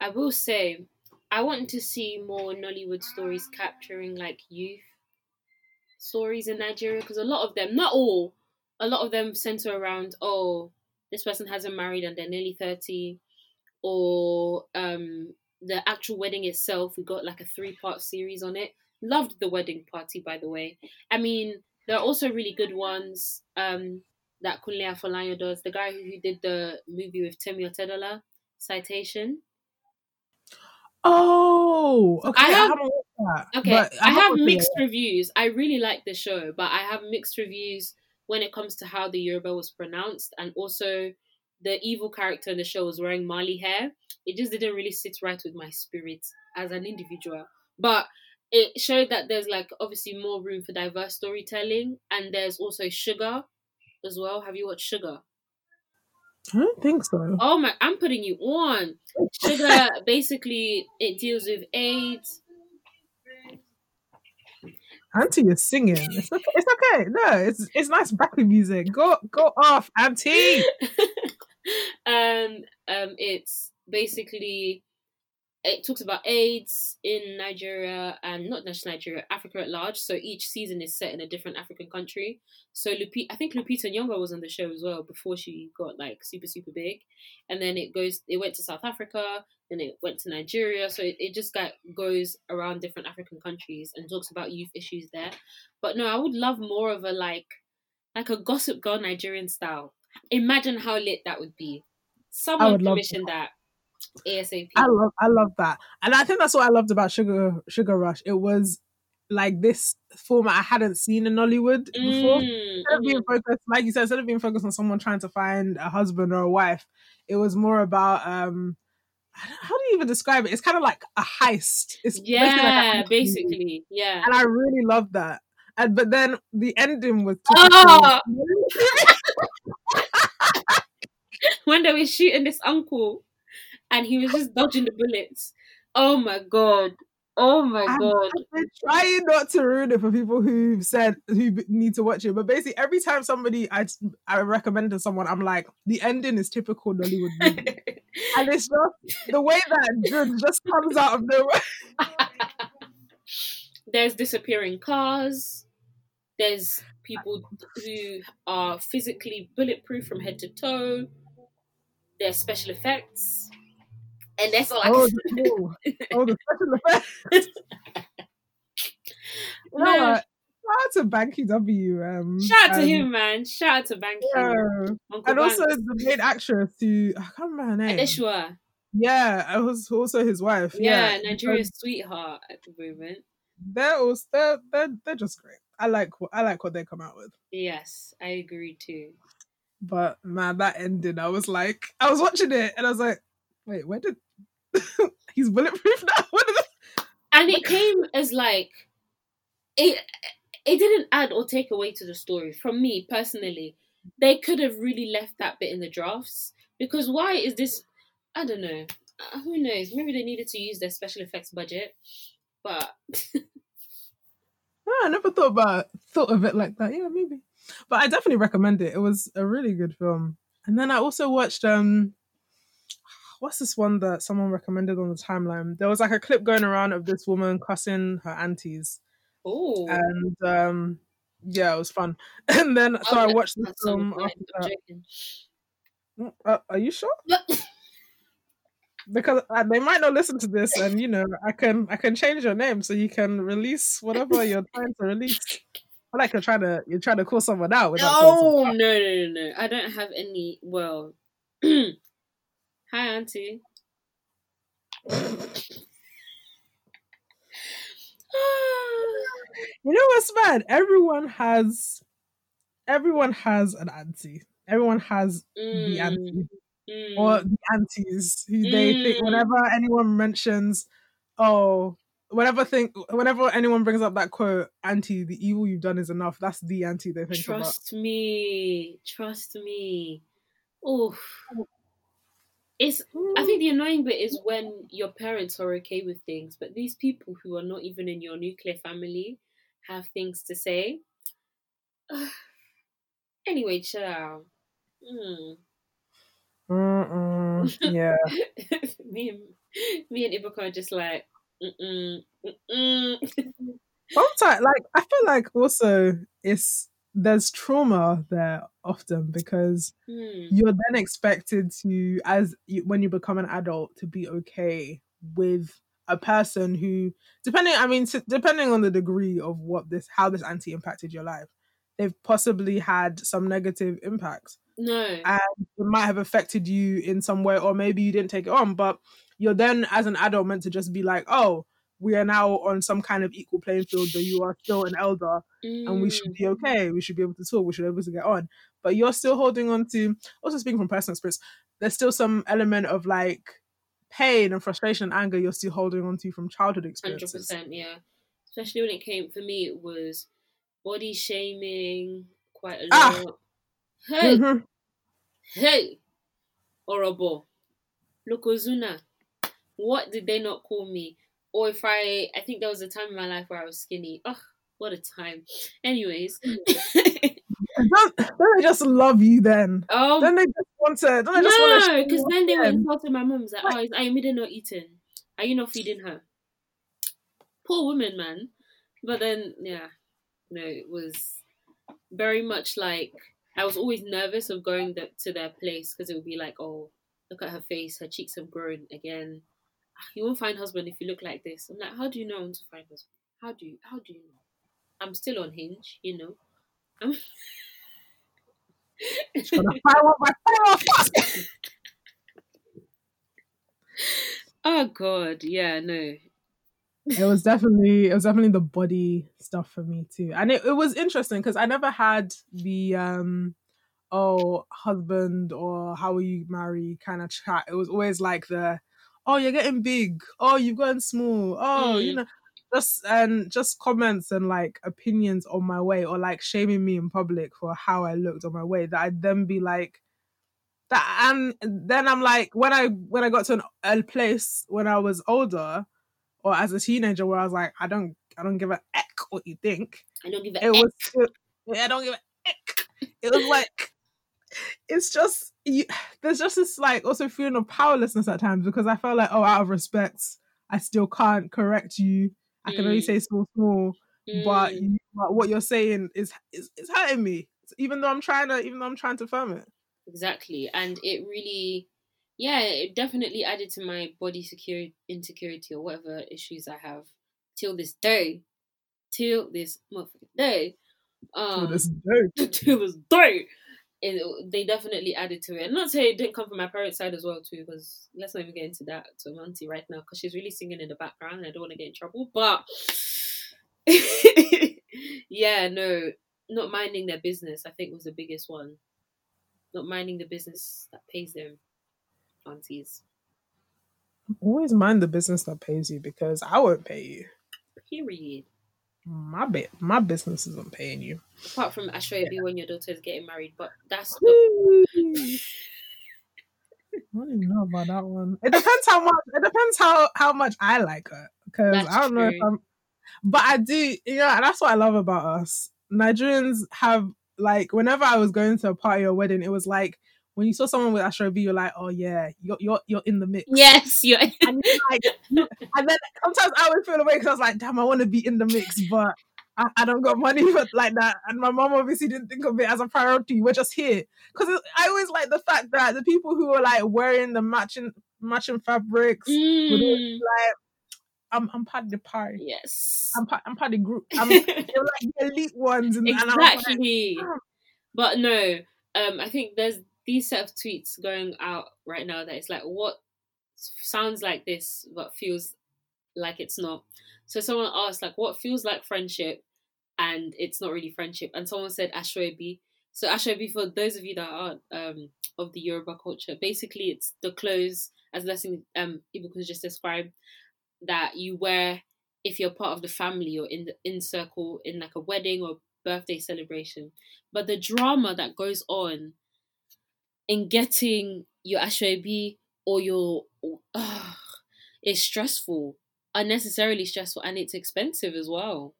I will say, I want to see more Nollywood stories capturing like youth stories in Nigeria because a lot of them, not all, a lot of them center around oh, this person hasn't married and they're nearly thirty, or um, the actual wedding itself. We got like a three part series on it. Loved the wedding party, by the way. I mean, there are also really good ones um, that Kunle Afolayan does. The guy who did the movie with Temi Otedola, Citation. Oh, okay. I I, have- that. Okay, but I have watched it. mixed reviews. I really like the show, but I have mixed reviews when it comes to how the Yoruba was pronounced, and also the evil character in the show was wearing Mali hair. It just didn't really sit right with my spirit as an individual. But it showed that there's like obviously more room for diverse storytelling, and there's also Shuga as well. Have you watched Shuga? I don't think so. Oh my! I'm putting you on. Shuga basically it deals with AIDS. Auntie is singing. It's okay. It's okay. No, it's it's nice background music. Go go off, Auntie. um, um, it's basically it talks about AIDS in Nigeria and not just Nigeria, Africa at large. So each season is set in a different African country. So Lupi, I think Lupita Nyong'o was on the show as well before she got like super super big, and then it goes. It went to South Africa, then it went to Nigeria. So it, it just got, goes around different African countries and talks about youth issues there. But no, I would love more of a like like a Gossip Girl Nigerian style. Imagine how lit that would be. Someone love commissioned that. ASAP. I love I love that. And I think that's what I loved about Sugar Sugar Rush. It was like this format I hadn't seen in Nollywood before. Mm, Instead of being focused, like you said, instead of being focused on someone trying to find a husband or a wife, it was more about um how do you even describe it? It's kind of like a heist. It's basically like Yeah, basically. Yeah. and I really loved that. And but then the ending was Oh! when they were shooting this uncle and he was just dodging the bullets. Oh my god. Oh my I'm- god. Been trying not to ruin it for people who've said who need to watch it, but basically every time somebody I I recommend to someone, I'm like, the ending is typical Nollywood movie, and it's just the way that June just comes out of nowhere. There's disappearing cars. There's people who are physically bulletproof from head to toe. There's special effects. And that's all I Oh, can oh, the special effects. No. Shout out to Banky W. Um, Shout out to and- him, man. Shout out to Banky. Yeah. And also the main actress who I can't remember her name. Adesua. Yeah, I was also his wife. Yeah, Yeah, Nigeria's sweetheart at the moment. They're also they're, they're they're just great. I like what I like what they come out with. Yes, I agree too. But man, that ending, I was like, I was watching it and I was like, wait, where did he's bulletproof now? What is it? And it came as like it it didn't add or take away to the story from me personally. They could have really left that bit in the drafts because why is this I don't know. Uh, who knows? Maybe they needed to use their special effects budget. But I never thought about thought of it like that. Yeah, maybe. But I definitely recommend it. It was a really good film. And then I also watched um what's this one that someone recommended on the timeline? There was like a clip going around of this woman cussing her aunties. oh, And um yeah, it was fun. And then so I watched the film after that. Mm, Uh, are you sure? Because uh, they might not listen to this, and you know, I can I can change your name so you can release whatever you're trying to release. I like you're trying to you're trying to call someone out sort No, no, no, no. I don't have any. Well, hi, auntie. You know what's bad? Everyone has everyone has an auntie. Everyone has the Mm, auntie. Mm. or the aunties who mm. they think mm. whenever anyone mentions, oh, whenever think whenever anyone brings up that quote, "Auntie, the evil you've done is enough." That's the auntie they think Trust about. me, trust me. Oh, it's. I think the annoying bit is when your parents are okay with things, but these people who are not even in your nuclear family have things to say. anyway, ciao. Mm. Yeah. me and me and Ibukun are just like, mm-mm, mm-mm. Sometimes, like I feel like also it's there's trauma there often because mm. you're then expected to, as you, when you become an adult, to be okay with a person who, depending, I mean, depending on the degree of what this, how this anti impacted your life, they've possibly had some negative impacts. No. And it might have affected you in some way, or maybe you didn't take it on, but you're then, as an adult, meant to just be like, oh, we are now on some kind of equal playing field, that you are still an elder mm. and we should be mm. okay. We should be able to talk. We should be able to get on. But you're still holding on to, also speaking from personal experience, there's still some element of like pain and frustration and anger you're still holding on to from childhood experiences. 100%, yeah. Especially when it came, for me, it was body shaming quite a ah! lot. Hey, mm-hmm. hey, horrible. Lokozuna. What did they not call me? Or if I, I think there was a time in my life where I was skinny. Oh, what a time. Anyways. don't, don't they just love you then? Oh, then they just want to. Don't they just no, because then they were insulting my mum's like, "Oh, is Ayomide not eating? Are you not feeding her?" Poor woman, man. But then, yeah, no, it was very much like I was always nervous of going the, to their place because it would be like, "Oh, look at her face, her cheeks have grown again." Ah, you won't find husband if you look like this. I'm like, how do you know I want to find husband? How do you? How do you know? I'm still on Hinge, you know. I'm oh god, yeah, no. It was definitely it was definitely the body stuff for me too. And it, it was interesting because I never had the um oh husband or how will you marry kind of chat. It was always like the oh you're getting big, oh you've gotten small, oh mm. you know just and just comments and like opinions on my way or like shaming me in public for how I looked on my way that I'd then be like that and then I'm like when I when I got to an, a place when I was older or as a teenager where I was like I don't I don't give a eck what you think. I don't give a it was it, I don't give a eck. It was like it's just you, there's just this like also feeling of powerlessness at times because I felt like oh out of respect I still can't correct you I can only mm. say small, small, mm. but, you, but what you're saying is, is is hurting me. Even though I'm trying to, even though I'm trying to firm it. Exactly, and it really, yeah, it definitely added to my body security, insecurity, or whatever issues I have till this day. Till this motherfucking day. Um, till this day. till this day it, they definitely added to it. And not say it didn't come from my parents' side as well too, because let's not even get into that to Monty right now, because she's really singing in the background, and I don't want to get in trouble. But yeah, no, not minding their business, I think was the biggest one. Not minding the business that pays them, aunties. Always mind the business that pays you because I won't pay you. Period my bit my business isn't paying you. Apart from Ashray yeah. when your daughter is getting married, but that's the I don't even know about that one. It depends how much. It depends how how much I like her because I don't true. know if I'm. But I do, you know, and that's what I love about us. Nigerians have like whenever I was going to a party or wedding, it was like when you saw someone with Asoebi, you're like, oh yeah, you're you're, you're in the mix. Yes, you're. and, you're like, and then sometimes I would feel away because I was like, damn, I want to be in the mix, but I, I, don't got money for like that. And my mom obviously didn't think of it as a priority. We're just here because I always like the fact that the people who are like wearing the matching matching fabrics, mm. like I'm I'm part of the party. Yes. I'm part I'm part of the group. I'm like the elite ones and, exactly. And like, oh. But no, um I think there's these set of tweets going out right now that it's like what sounds like this but feels like it's not. So someone asked like what feels like friendship and it's not really friendship. And someone said Asoebi. So Asoebi, for those of you that aren't um, of the Yoruba culture, basically it's the clothes, as Leslie um, Ibukun just described, that you wear if you're part of the family or in the in circle in like a wedding or birthday celebration. But the drama that goes on in getting your Asoebi or your uh, is stressful, unnecessarily stressful, and it's expensive as well.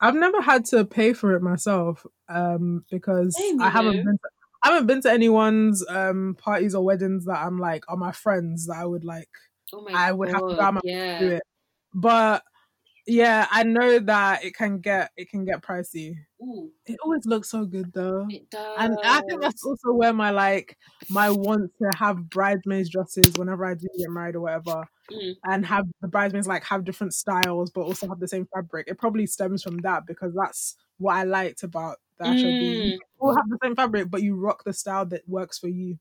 I've never had to pay for it myself um, because Same, I haven't been to, I haven't been to anyone's um, parties or weddings that I'm like are my friends that I would like. Oh I would God, have to go yeah. do it, but yeah, I know that it can get it can get pricey. Ooh. It always looks so good though. It does. And I think that's also where my like my want to have bridesmaids dresses whenever I do get married or whatever. Mm. And have the bridesmaids like have different styles but also have the same fabric. It probably stems from that because that's what I liked about the actual mm. All have the same fabric, but you rock the style that works for you.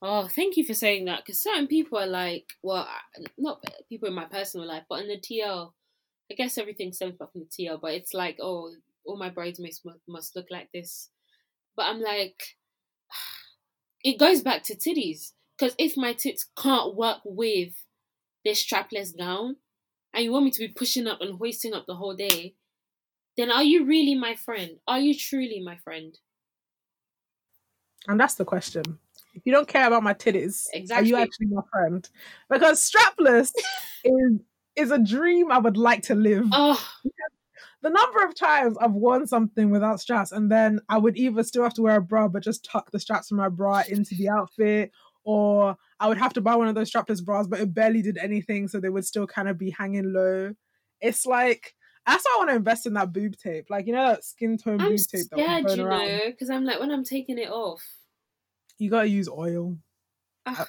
Oh, thank you for saying that. Because certain people are like, well, not people in my personal life, but in the TL, I guess everything stems back from the TL, but it's like, oh, all my bridesmaids must look like this. But I'm like, it goes back to titties. Because if my tits can't work with this strapless gown, and you want me to be pushing up and hoisting up the whole day, then are you really my friend? Are you truly my friend? And that's the question. If you don't care about my titties, exactly. are you actually my friend? Because strapless is is a dream I would like to live. Oh. The number of times I've worn something without straps, and then I would either still have to wear a bra, but just tuck the straps from my bra into the outfit, or I would have to buy one of those strapless bras, but it barely did anything, so they would still kind of be hanging low. It's like that's why I want to invest in that boob tape, like you know that skin tone I'm boob tape. Yeah, you know, because I'm like when I'm taking it off, you gotta use oil.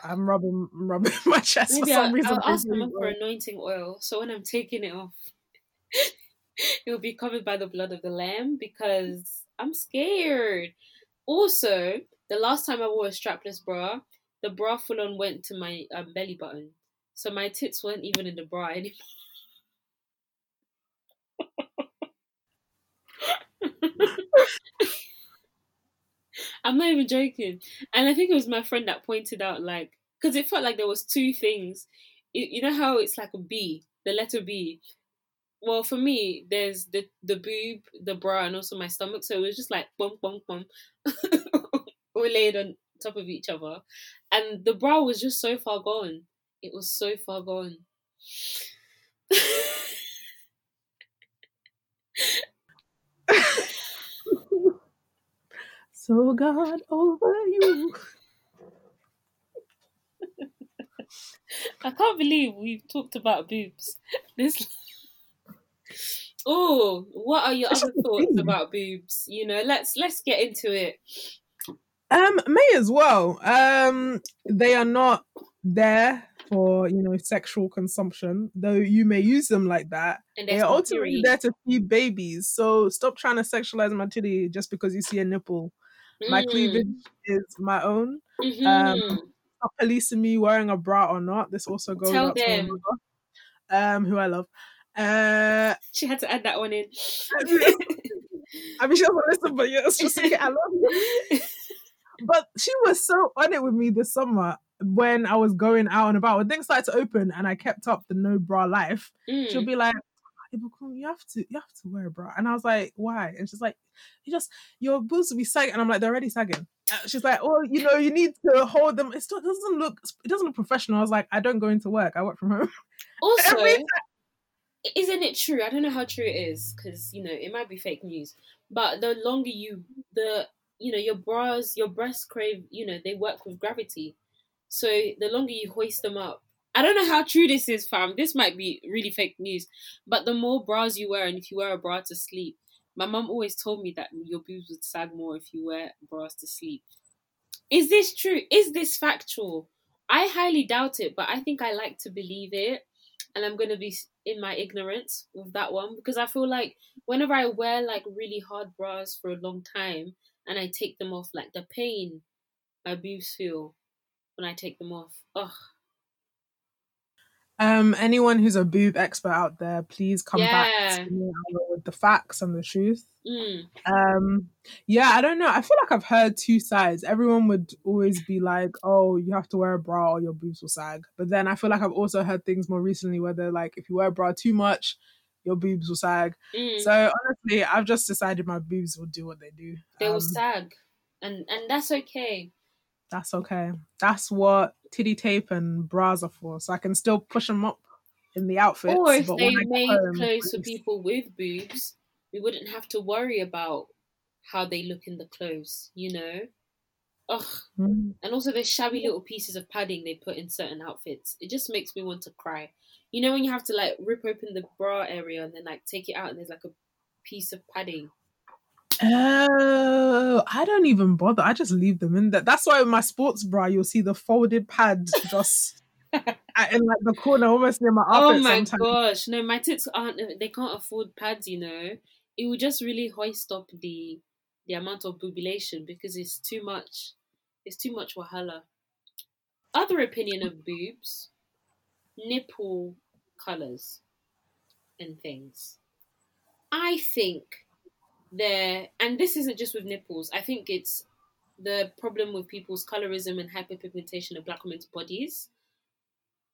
I, am rubbing rubbing my chest Maybe for some I'll, reason. I'll ask them for anointing oil, so when I'm taking it off, it will be covered by the blood of the lamb because I'm scared. Also, the last time I wore a strapless bra, the bra full on went to my um, belly button, so my tits weren't even in the bra anymore. I'm not even joking. And I think it was my friend that pointed out, like, because it felt like there was two things. It, you know how it's like a B, the letter B. Well, for me, there's the the boob, the bra, and also my stomach. So it was just like bum bum bum, all laid on top of each other, and the bra was just so far gone. It was so far gone. So God over you. I can't believe we've talked about boobs. This. Oh, what are your other thoughts about boobs? You know, let's let's get into it. Um, may as well. Um, they are not there for you know sexual consumption, though you may use them like that. And they are ultimately there to feed babies. So stop trying to sexualize my titty just because you see a nipple. My mm. cleavage is my own. Mm-hmm. Um, policing me wearing a bra or not. This also goes Tell out them. to my mother, um, who I love. Uh, she had to add that one in. I mean, she doesn't listen, but yeah, it's just okay. I love you. but she was so on it with me this summer when I was going out and about. When things started to open and I kept up the no bra life, mm. she'll be like, you have to you have to wear a bra. And I was like, why? And she's like, you just your boobs will be sagging. And I'm like, they're already sagging. Uh, she's like, oh, you know, you need to hold them. It still doesn't look it doesn't look professional. I was like, I don't go into work. I work from home. Also, isn't it true? I don't know how true it is because you know it might be fake news. But the longer you the you know your bras, your breasts crave, you know, they work with gravity. So the longer you hoist them up, I don't know how true this is, fam. This might be really fake news. But the more bras you wear, and if you wear a bra to sleep, my mum always told me that your boobs would sag more if you wear bras to sleep. Is this true? Is this factual? I highly doubt it, but I think I like to believe it. And I'm to be in my ignorance with that one because I feel like whenever I wear like really hard bras for a long time and I take them off, like the pain my boobs feel when I take them off. Ugh, Um, anyone who's a boob expert out there, please come Yeah. back to me with the facts and the truth. Mm. Um, yeah, I don't know. I feel like I've heard two sides. Everyone would always be like, "Oh, you have to wear a bra or your boobs will sag." But then I feel like I've also heard things more recently where they're like, "If you wear a bra too much, your boobs will sag." Mm. So honestly, I've just decided my boobs will do what they do. they will Um, sag, and and that's okay. That's okay. That's what titty tape and bras are for. So I can still push them up in the outfits. or if but they when I get made home, clothes for people with boobs, we wouldn't have to worry about how they look in the clothes. You know. Ugh. Mm. And also the shabby little pieces of padding they put in certain outfits. It just makes me want to cry. You know when you have to like rip open the bra area and then like take it out and there's like a piece of padding. Oh, I don't even bother. I just leave them in there. That's why with my sports bra, you'll see the folded pad just in like the corner, almost near my armpit. Oh my sometimes. gosh. No, my tits aren't they can't afford pads, you know. It would just really hoist up the the amount of boobilation because it's too much. It's too much wahala. Other opinion of boobs, nipple colours and things. I think there, and this isn't just with nipples. I think it's the problem with people's colorism and hyperpigmentation of black women's bodies.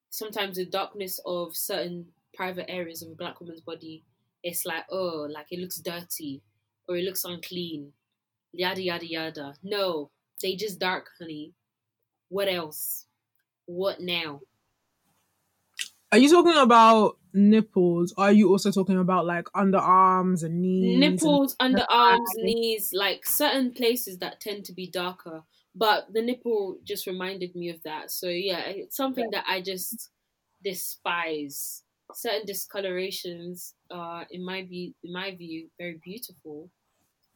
Sometimes the darkness of certain private areas of a black woman's body, it's like, oh, like it looks dirty or it looks unclean, yada yada yada. No, they just dark, honey. What else? What now? Are you talking about nipples? Or are you also talking about like underarms and knees? and- nipples, underarms, knees, like certain places that tend to be darker. But the nipple just reminded me of that. So yeah, it's something that I just despise. Certain discolorations are, in my view, in my view, very beautiful,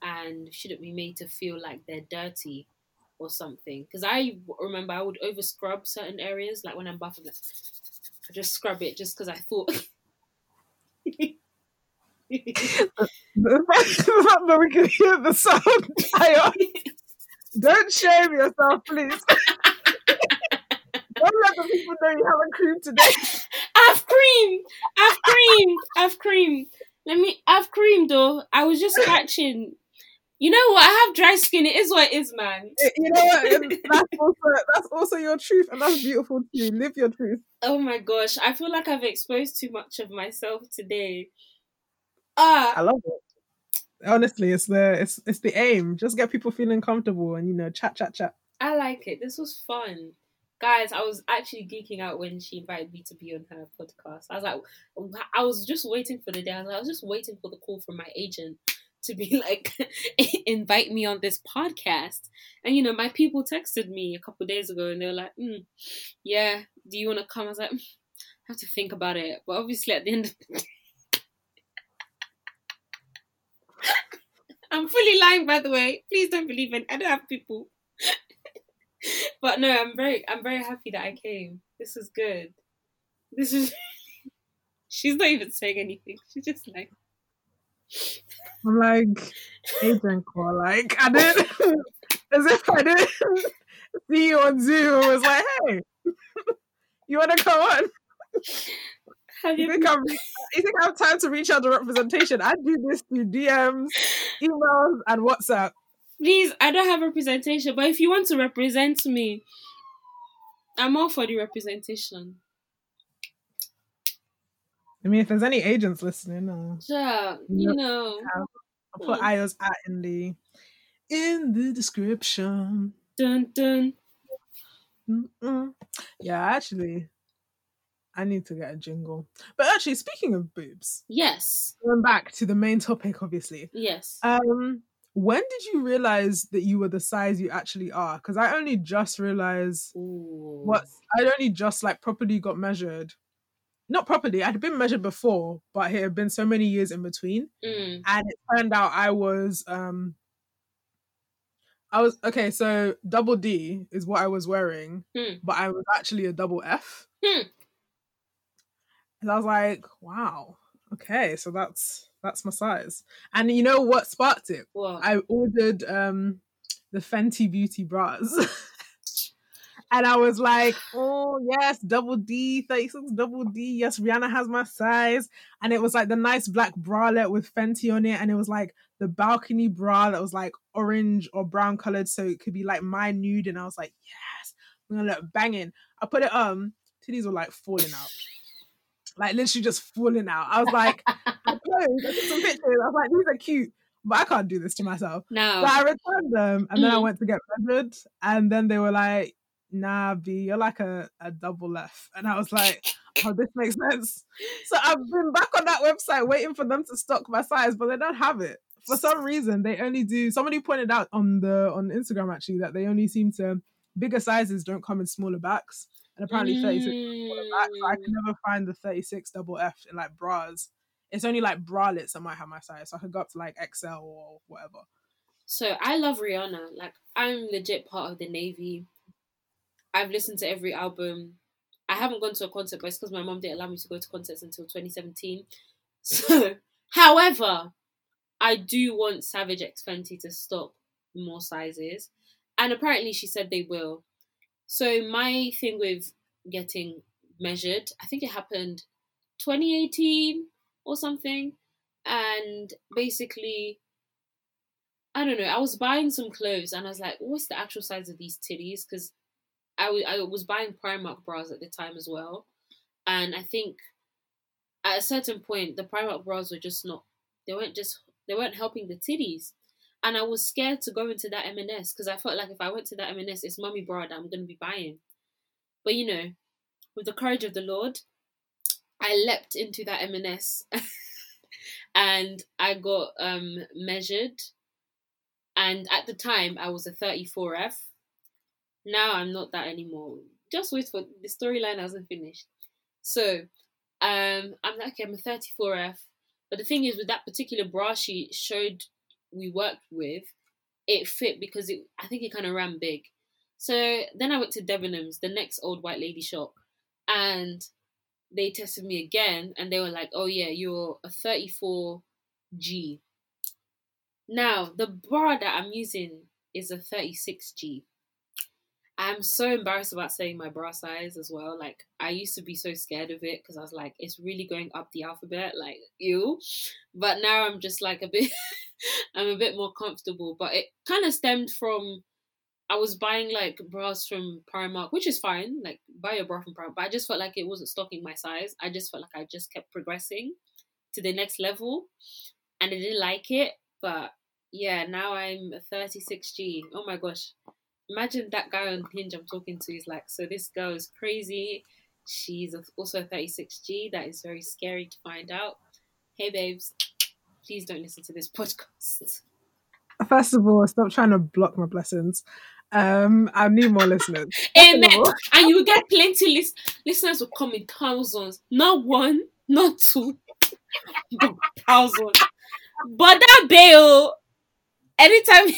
and shouldn't be made to feel like they're dirty or something. Because I remember I would over scrub certain areas, like when I'm buffing, like, I just scrub it just because I thought. The fact that we can hear the sound. Don't shame yourself, please. Don't let the people know you haven't creamed today. I've cream. I've cream. I've cream. Let me. I've cream though. I was just scratching. You know what? I have dry skin. It is what it is, man. You know what? That's also that's also your truth, and that's beautiful too. Live your truth. Oh my gosh, I feel like I've exposed too much of myself today. Ah, I love it. Honestly, it's the it's it's the aim. Just get people feeling comfortable and you know, chat, chat, chat. I like it. This was fun. Guys, I was actually geeking out when she invited me to be on her podcast. I was like, I was just waiting for the day. I was, like, I was just waiting for the call from my agent to be like, invite me on this podcast. And you know, my people texted me a couple days ago and they were like, mm, yeah, do you want to come? I was like, "Mm, I have to think about it. But obviously, at the end of the day, I'm fully lying, by the way. Please don't believe it. I don't have people. but no, I'm very, I'm very happy that I came. This is good. This is. She's not even saying anything. She's just like, I'm like agent call, like I didn't as if I didn't see you on Zoom. It was like, hey, you wanna come on? have You you think I'm you think I have time to reach out to representation? I do this through DMs, emails, and WhatsApp. please? I don't have representation, but if you want to represent me, I'm all for the representation. I mean, if there's any agents listening, uh, Yeah, you know. I'll put Hmm. Ayo's at in the in the description. Dun dun. Mm-mm. Yeah, actually, I need to get a jingle. But actually, speaking of boobs, Yes, going back to the main topic, obviously. yes. Um, when did you realize that you were the size you actually are? Because I only just realized Ooh. what I only just like properly got measured. Not properly, I'd been measured before, but it had been so many years in between. Mm. And it turned out I was um I was okay, so double D is what I was wearing, Hmm. but I was actually a double F. Hmm. And I was like, wow, okay, so that's that's my size. And you know what sparked it? What? I ordered um the Fenty Beauty bras. And I was like, oh, yes, double D, 36 double D. Yes, Rihanna has my size. And it was like the nice black bralette with Fenty on it. And it was like the balcony bra that was like orange or brown colored. So it could be like my nude. And I was like, yes, I'm to look banging. I put it on. Titties were like falling out. Like literally just falling out. I was like, I closed, I took some pictures. I was like, these are cute but I can't do this to myself. No. So I returned them and then I mm. went to get measured and then they were like, nah, B, you're like a, a double F. And I was like, oh, this makes sense. So I've been back on that website waiting for them to stock my size, but they don't have it. For some reason, they only do somebody pointed out on the on Instagram actually that they only seem to bigger sizes don't come in smaller backs. And apparently mm. 36 smaller back. So I can never find the 36 double F in like bras. It's only like bralettes that might have my size. So I could go up to like XL or whatever. So I love Rihanna. Like I'm legit part of the Navy. I've listened to every album. I haven't gone to a concert, but it's because my mom didn't allow me to go to concerts until 2017. So, however, I do want Savage X Fenty to stop more sizes, and apparently she said they will. So my thing with getting measured, I think it happened 2018 or something, and basically I don't know. I was buying some clothes and I was like, what's the actual size of these titties? Because I, w- I was buying Primark bras at the time as well. And I think at a certain point, the Primark bras were just not, they weren't just, they weren't helping the titties. And I was scared to go into that M&S because I felt like if I went to that M&S, it's mummy bra that I'm going to be buying. But you know, with the courage of the Lord, I leapt into that M&S and I got um, measured. And at the time, I was a 34F now I'm not that anymore. Just wait for the storyline hasn't finished. So um I'm like okay, I'm a 34F. But the thing is with that particular bra she showed we worked with, it fit because it I think it kind of ran big. So then I went to Debenhams, the next old white lady shop, and they tested me again and they were like, oh yeah, you're a 34G. Now, the bra that I'm using is a 36G. I'm so embarrassed about saying my bra size as well. Like I used to be so scared of it because I was like, it's really going up the alphabet, like ew. But now I'm just like a bit, I'm a bit more comfortable. But it kind of stemmed from I was buying like bras from Primark, which is fine. Like buy a bra from Primark, but I just felt like it wasn't stocking my size. I just felt like I just kept progressing to the next level, and I didn't like it. But yeah, now I'm a 36G. Oh my gosh, imagine that guy on Hinge I'm talking to is like, so this girl is crazy. She's also 36G. That is very scary to find out. Hey, babes, please don't listen to this podcast. First of all, stop trying to block my blessings. Um, I need more listeners. Amen. And you will get plenty list- listeners will come in thousands, not one, not two, but thousands. But that bail, anytime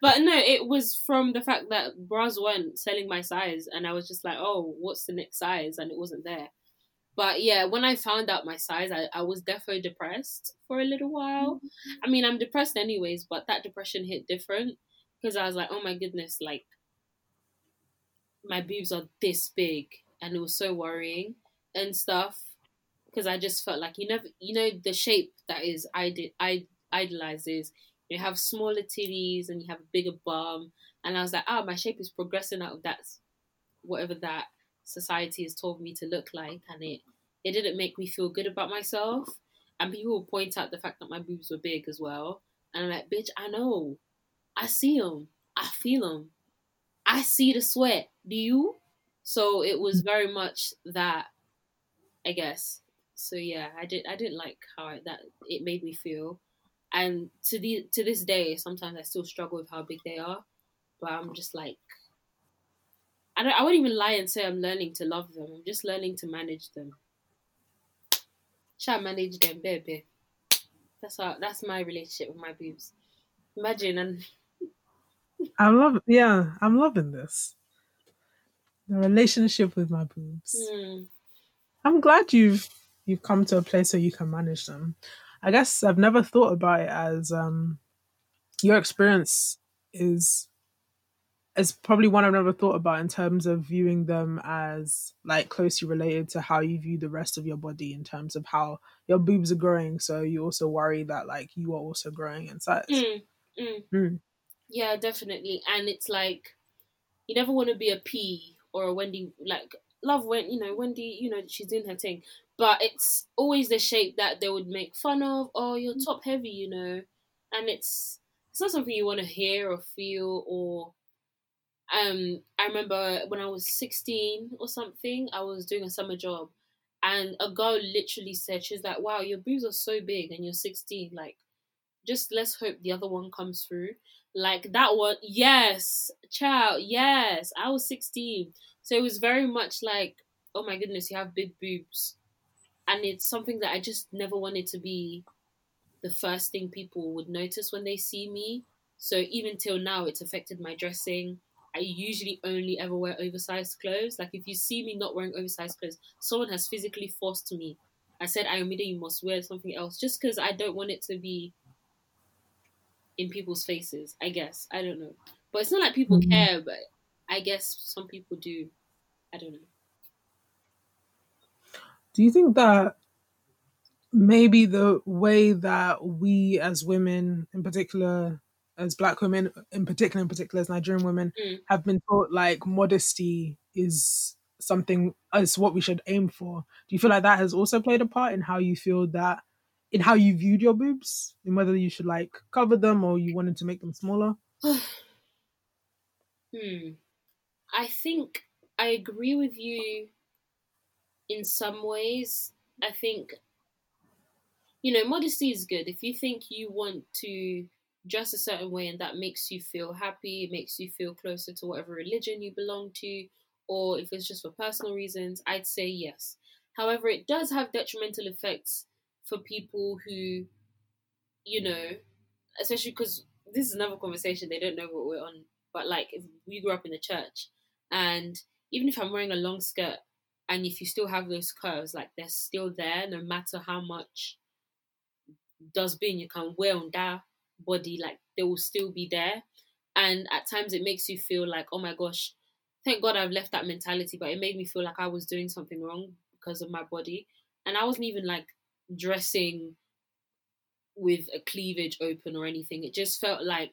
but no, it was from the fact that bras weren't selling my size, and I was just like, oh, what's the next size? And it wasn't there. But yeah, when I found out my size, I, I was definitely depressed for a little while. Mm-hmm. I mean, I'm depressed anyways, but that depression hit different because I was like, oh my goodness, like my boobs are this big, and it was so worrying and stuff because I just felt like you never, you know, the shape that is I did I idolizes you have smaller titties and you have a bigger bum. And I was like, oh, my shape is progressing out of that, whatever that society has told me to look like. And it, it didn't make me feel good about myself. And people will point out the fact that my boobs were big as well. And I'm like, bitch, I know. I see them. I feel them. I see the sweat. Do you? So it was very much that, I guess. So yeah, I did. I didn't like how that it made me feel and to the to this day, sometimes I still struggle with how big they are. But I'm just like, I don't. I wouldn't even lie and say I'm learning to love them. I'm just learning to manage them. Try manage them, baby. That's how. That's my relationship with my boobs. Imagine and. I'm love. Yeah, I'm loving this. The relationship with my boobs. Mm. I'm glad you've you've come to a place where you can manage them. I guess I've never thought about it as um, your experience is it's probably one I've never thought about in terms of viewing them as like closely related to how you view the rest of your body in terms of how your boobs are growing. So you also worry that like you are also growing in size. Mm, mm. Mm. Yeah, definitely. And it's like you never want to be a P or a Wendy. Like love when you know Wendy. You know she's doing her thing, but it's always the shape that they would make fun of. Oh, you're top heavy, you know, and it's it's not something you want to hear or feel or um I remember when I was 16 or something, I was doing a summer job and a girl literally said, she's like, Wow, your boobs are so big and you're 16. Like, just let's hope the other one comes through. Like that one, yes, child, yes. I was 16. So it was very much like, oh my goodness, you have big boobs. And it's something that I just never wanted to be the first thing people would notice when they see me. So even till now, it's affected my dressing. I usually only ever wear oversized clothes. Like if you see me not wearing oversized clothes, someone has physically forced me. I said, Ayomide, you must wear something else, just because I don't want it to be in people's faces. I guess I don't know, but it's not like people Mhm. care. But I guess some people do. I don't know. Do you think that maybe the way that we as women, in particular, as black women, in particular, in particular as Nigerian women, Mm. have been taught like modesty is something is what we should aim for? Do you feel like that has also played a part in how you feel that in how you viewed your boobs, and whether you should like cover them or you wanted to make them smaller? hmm. I think I agree with you in some ways. I think, you know, modesty is good. If you think you want to dress a certain way and that makes you feel happy, it makes you feel closer to whatever religion you belong to, or if it's just for personal reasons, I'd say yes. However, it does have detrimental effects for people who, you know, especially because this is another conversation, they don't know what we're on. But like, if we grew up in the church, and even if I'm wearing a long skirt, and if you still have those curves, like they're still there, no matter how much dustbin you can wear on that body, like they will still be there. And at times it makes you feel like, oh my gosh, thank God I've left that mentality, but it made me feel like I was doing something wrong because of my body. And I wasn't even like dressing with a cleavage open or anything. It just felt like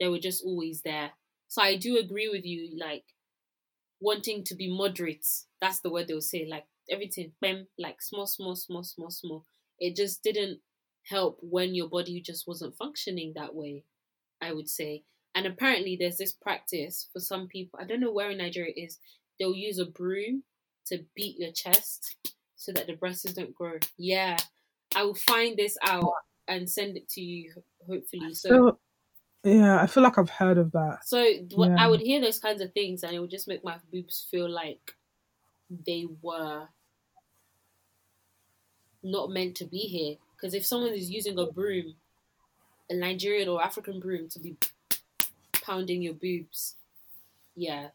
they were just always there. So I do agree with you, like wanting to be moderate. That's the word they'll say, like everything, bam, like small, small, small, small, small. It just didn't help when your body just wasn't functioning that way, I would say. And apparently, there's this practice for some people. I don't know where in Nigeria it is. They'll use a broom to beat your chest so that the breasts don't grow. Yeah, I will find this out and send it to you. Hopefully, so So, yeah, I feel like I've heard of that. so Yeah. I would hear those kinds of things, and it would just make my boobs feel like they were not meant to be here. Because if someone is using a broom, a Nigerian or African broom, to be pounding your boobs, yeah,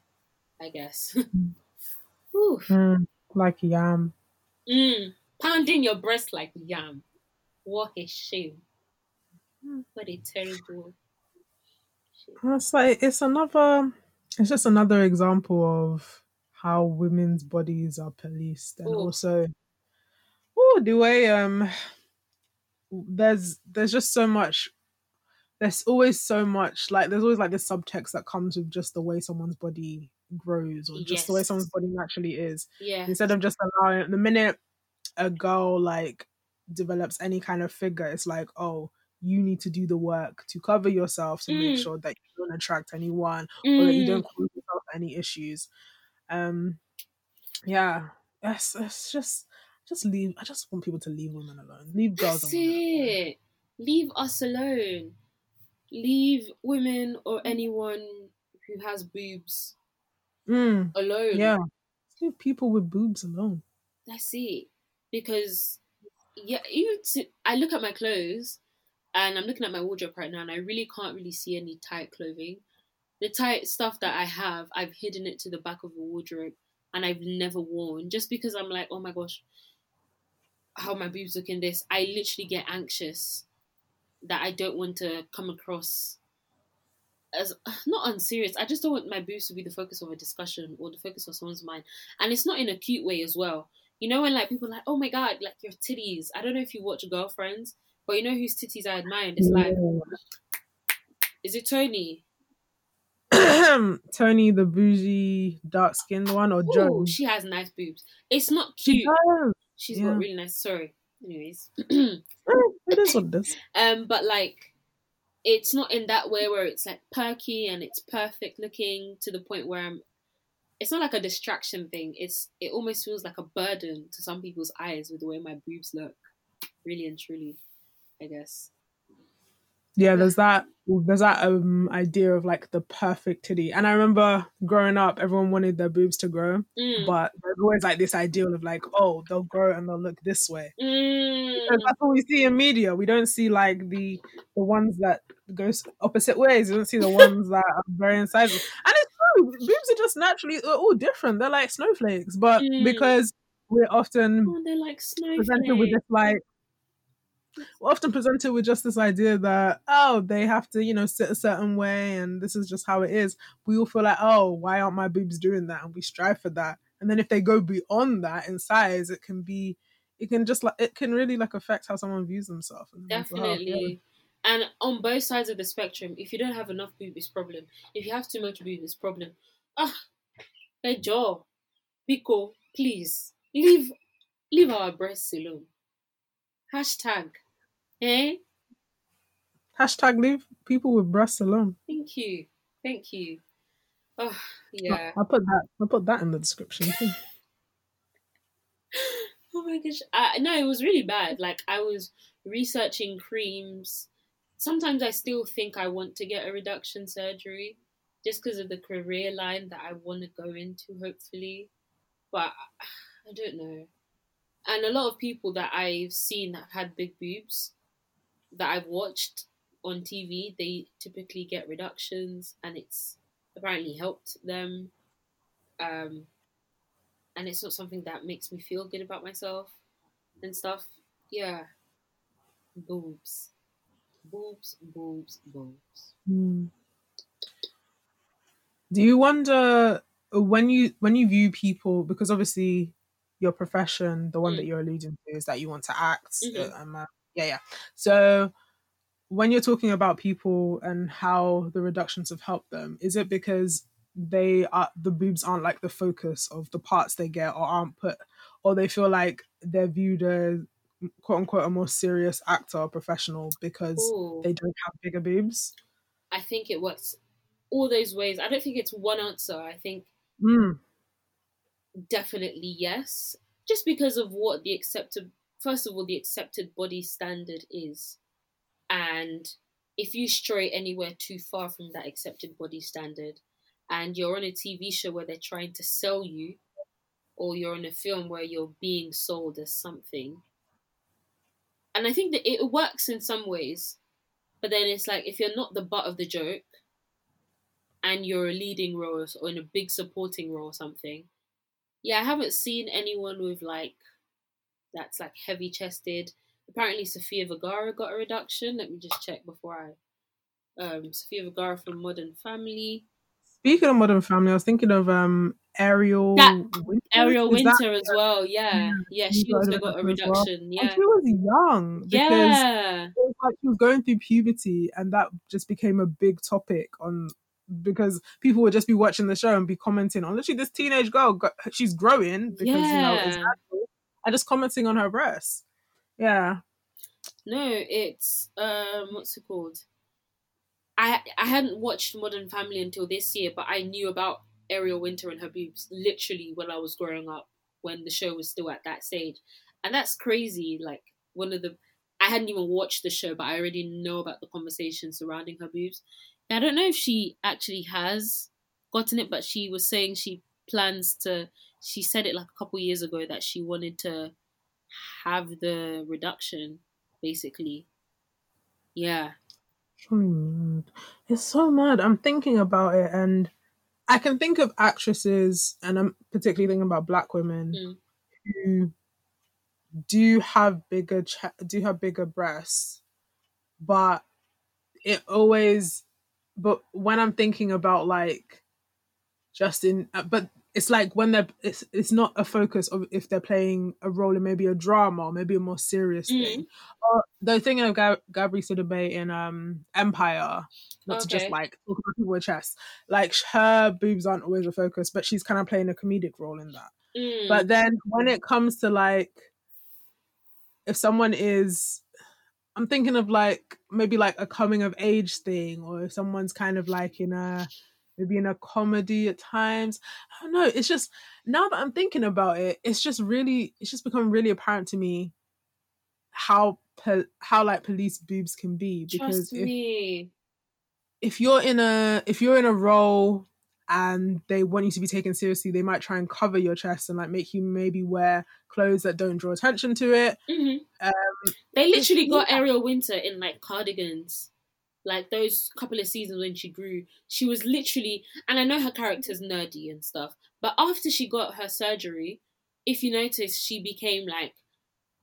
I guess. Whew. Mm, like yam. Mm, pounding your breast like yam. What a shame. What a terrible. shame. It's like it's another. It's just another example of how women's bodies are policed, and Ooh. also, oh, the way um, there's there's just so much. There's always so much like there's always like this subtext that comes with just the way someone's body grows or just the way someone's body naturally is. Yeah. Instead of just allowing the minute a girl like develops any kind of figure, it's like, oh, you need to do the work to cover yourself to make Mm. sure that you don't attract anyone or that you Mm. don't cause yourself any issues. Um, yeah, it's, it's just just leave. I just want people to leave women alone. Leave girls That's alone. it. Leave us alone. Leave women or anyone who has boobs Mm, alone. yeah, leave people with boobs alone. That's it. Because yeah, even to, I look at my clothes and I'm looking at my wardrobe right now and I really can't really see any tight clothing. The tight stuff that I have, I've hidden it to the back of the wardrobe and I've never worn just because I'm like, oh my gosh, how my boobs look in this. I literally get anxious that I don't want to come across as not unserious. I just don't want my boobs to be the focus of a discussion or the focus of someone's mind, and it's not in a cute way as well. You know when like people are like, oh my god, like your titties. I don't know if you watch Girlfriends, but you know whose titties I admire. It's like, is it Toni? Toni, the bougie, dark skinned one, or Joe? She has nice boobs. It's not cute. She She's yeah. got really nice. Sorry. Anyways, it is what it is. Um, but like, it's not in that way where it's like perky and it's perfect looking to the point where I'm. It's not like a distraction thing. It's it almost feels like a burden to some people's eyes with the way my boobs look. Really and truly, I guess yeah there's that there's that um idea of like the perfect titty and i remember growing up everyone wanted their boobs to grow mm. but there's always like this ideal of like oh they'll grow and they'll look this way mm. that's what we see in media we don't see like the the ones that go opposite ways we don't see the ones that are very incisal and true. Boobs are just naturally all different. They're like snowflakes but mm. because we're often oh, they're like presented with this like we're often presented with just this idea that oh they have to you know sit a certain way and this is just how it is. We all feel like oh why aren't my boobs doing that? And we strive for that. And then if they go beyond that in size it can be it can just like it can really like affect how someone views themselves definitely. And on both sides of the spectrum if you don't have enough boob it's problem if you have too much boob it's problem ah hey jaw pico please leave leave our breasts alone Hashtag. Eh? Hashtag leave people with breasts alone. Thank you. Thank you. Oh, yeah. I'll put that I'll put that in the description too. oh my gosh. I, no, it was really bad. Like I was researching creams. Sometimes I still think I want to get a reduction surgery just because of the career line that I want to go into, hopefully. But I don't know and a lot of people that I've seen that have had big boobs that I've watched on TV, they typically get reductions, and it's apparently helped them. Um, and it's not something that makes me feel good about myself and stuff. Yeah, boobs, boobs, boobs, boobs. Mm. Do you wonder when you when you view people because obviously your profession, the one mm. that you're alluding to, is that you want to act. Mm-hmm. Uh, um, uh, yeah, yeah. So when you're talking about people and how the reductions have helped them, is it because they are the boobs aren't like the focus of the parts they get or aren't put or they feel like they're viewed as quote unquote a more serious actor or professional because Ooh. they don't have bigger boobs? I think it works all those ways. I don't think it's one answer. I think mm definitely yes. Just because of what the accepted, first of all, the accepted body standard is. And if you stray anywhere too far from that accepted body standard, and you're on a TV show where they're trying to sell you, or you're in a film where you're being sold as something. And I think that it works in some ways, but then it's like if you're not the butt of the joke and you're a leading role or in a big supporting role or something, yeah, I haven't seen anyone with like that's like heavy chested. Apparently, Sofia Vergara got a reduction. Let me just check before I. Um, Sofia Vergara from Modern Family. Speaking of Modern Family, I was thinking of um Ariel that, Winter. Ariel Winter that, as well. Yeah, yeah, she also got a reduction. Well. Yeah, and she was young. yeah, it was like she was going through puberty, and that just became a big topic on because people would just be watching the show and be commenting on literally this teenage girl she's growing because yeah. you know it's and just commenting on her breasts yeah no it's um what's it called i i hadn't watched modern family until this year but i knew about ariel winter and her boobs literally when i was growing up when the show was still at that stage and that's crazy like one of the i hadn't even watched the show but i already know about the conversation surrounding her boobs I don't know if she actually has gotten it, but she was saying she plans to. She said it like a couple years ago that she wanted to have the reduction, basically. Yeah. Oh it's so mad. I'm thinking about it, and I can think of actresses, and I'm particularly thinking about black women mm. who do have bigger ch- do have bigger breasts, but it always but when I'm thinking about like just in, uh, but it's like when they're it's it's not a focus of if they're playing a role in maybe a drama or maybe a more serious Mm. thing. Or the thing of Gab- Gabri Sidibe in um Empire, not to just like talk about people with chess. Like her boobs aren't always a focus, but she's kind of playing a comedic role in that. Mm. But then when it comes to like if someone is I'm thinking of like maybe like a coming of age thing or if someone's kind of like in a maybe in a comedy at times. I don't know. It's just now that I'm thinking about it, it's just really it's just become really apparent to me how po- how like police boobs can be because Trust if me. if you're in a if you're in a role and they want you to be taken seriously, they might try and cover your chest and like make you maybe wear clothes that don't draw attention to it. hmm Um, They literally got Ariel Winter in like cardigans. Like those couple of seasons when she grew, she was literally, and I know her character's nerdy and stuff, but after she got her surgery, if you notice, she became like,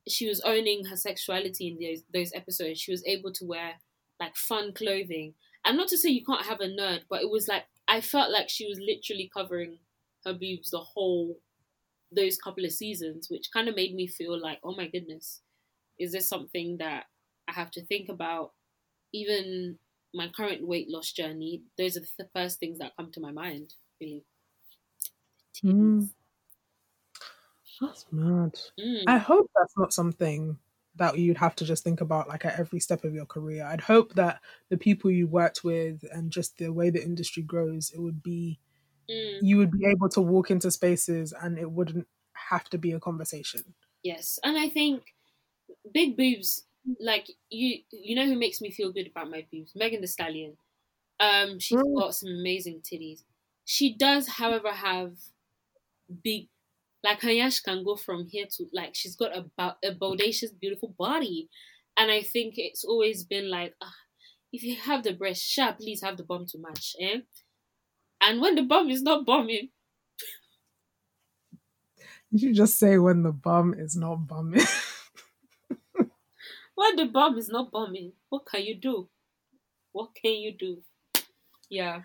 she was owning her sexuality in those those episodes. She was able to wear like fun clothing, and not to say you can't have a nerd, but it was like I felt like she was literally covering her boobs the whole those couple of seasons, which kind of made me feel like, oh my goodness, is this something that I have to think about? Even my current weight loss journey, those are the first things that come to my mind, really. Mm. That's mad. Mm. I hope that's not something that you'd have to just think about like at every step of your career. I'd hope that the people you worked with and just the way the industry grows, it would be Mm. you would be able to walk into spaces and it wouldn't have to be a conversation. Yes, and I think big boobs, like you, you know who makes me feel good about my boobs? Megan Thee Stallion. Um, she's Mm. got some amazing titties. She does, however, have big, like her yash can go from here to like she's got a a bodacious, beautiful body, and I think it's always been like, ah, if you have the breast, sure, please have the bum to match, eh? And when the bum is not bumming, you just say when the bum is not bumming? When the bomb is not bombing, what can you do? What can you do? Yeah.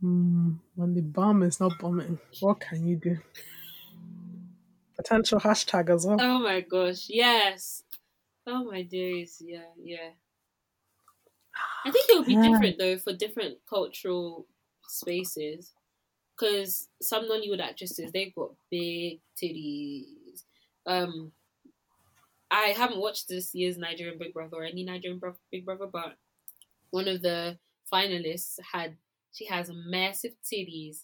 Hmm, when the bomb is not bombing, what can you do? Potential hashtag as well. Oh my gosh. Yes. Oh my days. Yeah. Yeah. I think it would be Yeah. different though for different cultural spaces, because some Nollywood actresses they've got big titties. Um, I haven't watched this year's Nigerian Big Brother or any Nigerian Big Brother, but one of the finalists had she has massive titties,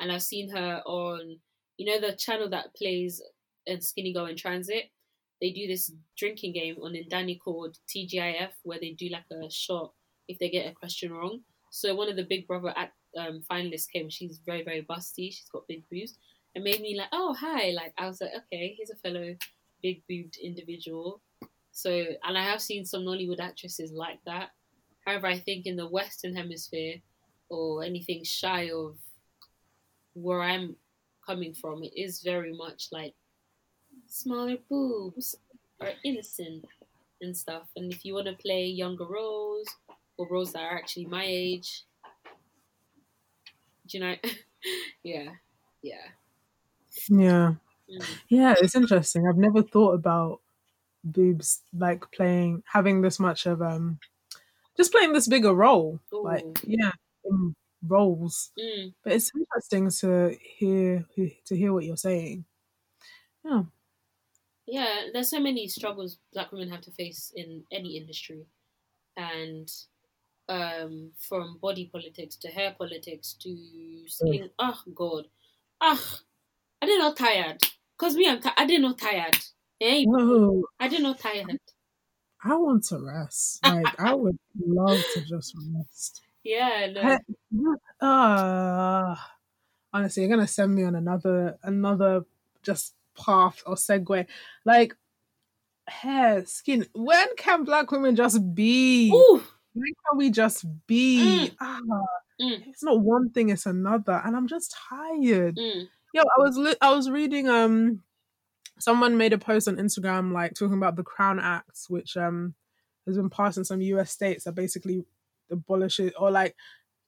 and I've seen her on you know the channel that plays and Skinny Girl in Transit. They do this drinking game on Ndani called TGIF, where they do like a shot if they get a question wrong. So one of the Big Brother at, um, finalists came. She's very very busty. She's got big boobs. It made me like, oh hi. Like I was like, okay, here's a fellow big boobed individual. So and I have seen some Nollywood actresses like that. However, I think in the Western Hemisphere or anything shy of where I'm coming from, it is very much like smaller boobs are innocent and stuff. And if you want to play younger roles or roles that are actually my age, do you know? yeah, yeah. Yeah. Yeah, it's interesting. I've never thought about boobs like playing having this much of um just playing this bigger role. Like yeah, in roles. Mm. But it's interesting to hear to hear what you're saying. Yeah. Yeah, there's so many struggles black women have to face in any industry. And um, from body politics to hair politics to skin. Oh, God. Ah, I did not tired. Because me, I'm ti- I did not tired. Hey, Whoa. I did not know tired. I want to rest. Like I would love to just rest. Yeah, no. I- Uh, honestly, you're gonna send me on another another just path or segue. Like hair, skin. When can black women just be? Ooh, When can we just be? Mm. Ah, Mm. It's not one thing; it's another, and I'm just tired. mm, Yo, I was li- I was reading um someone made a post on Instagram like talking about the Crown Act, which um has been passed in some US states that basically abolish it or like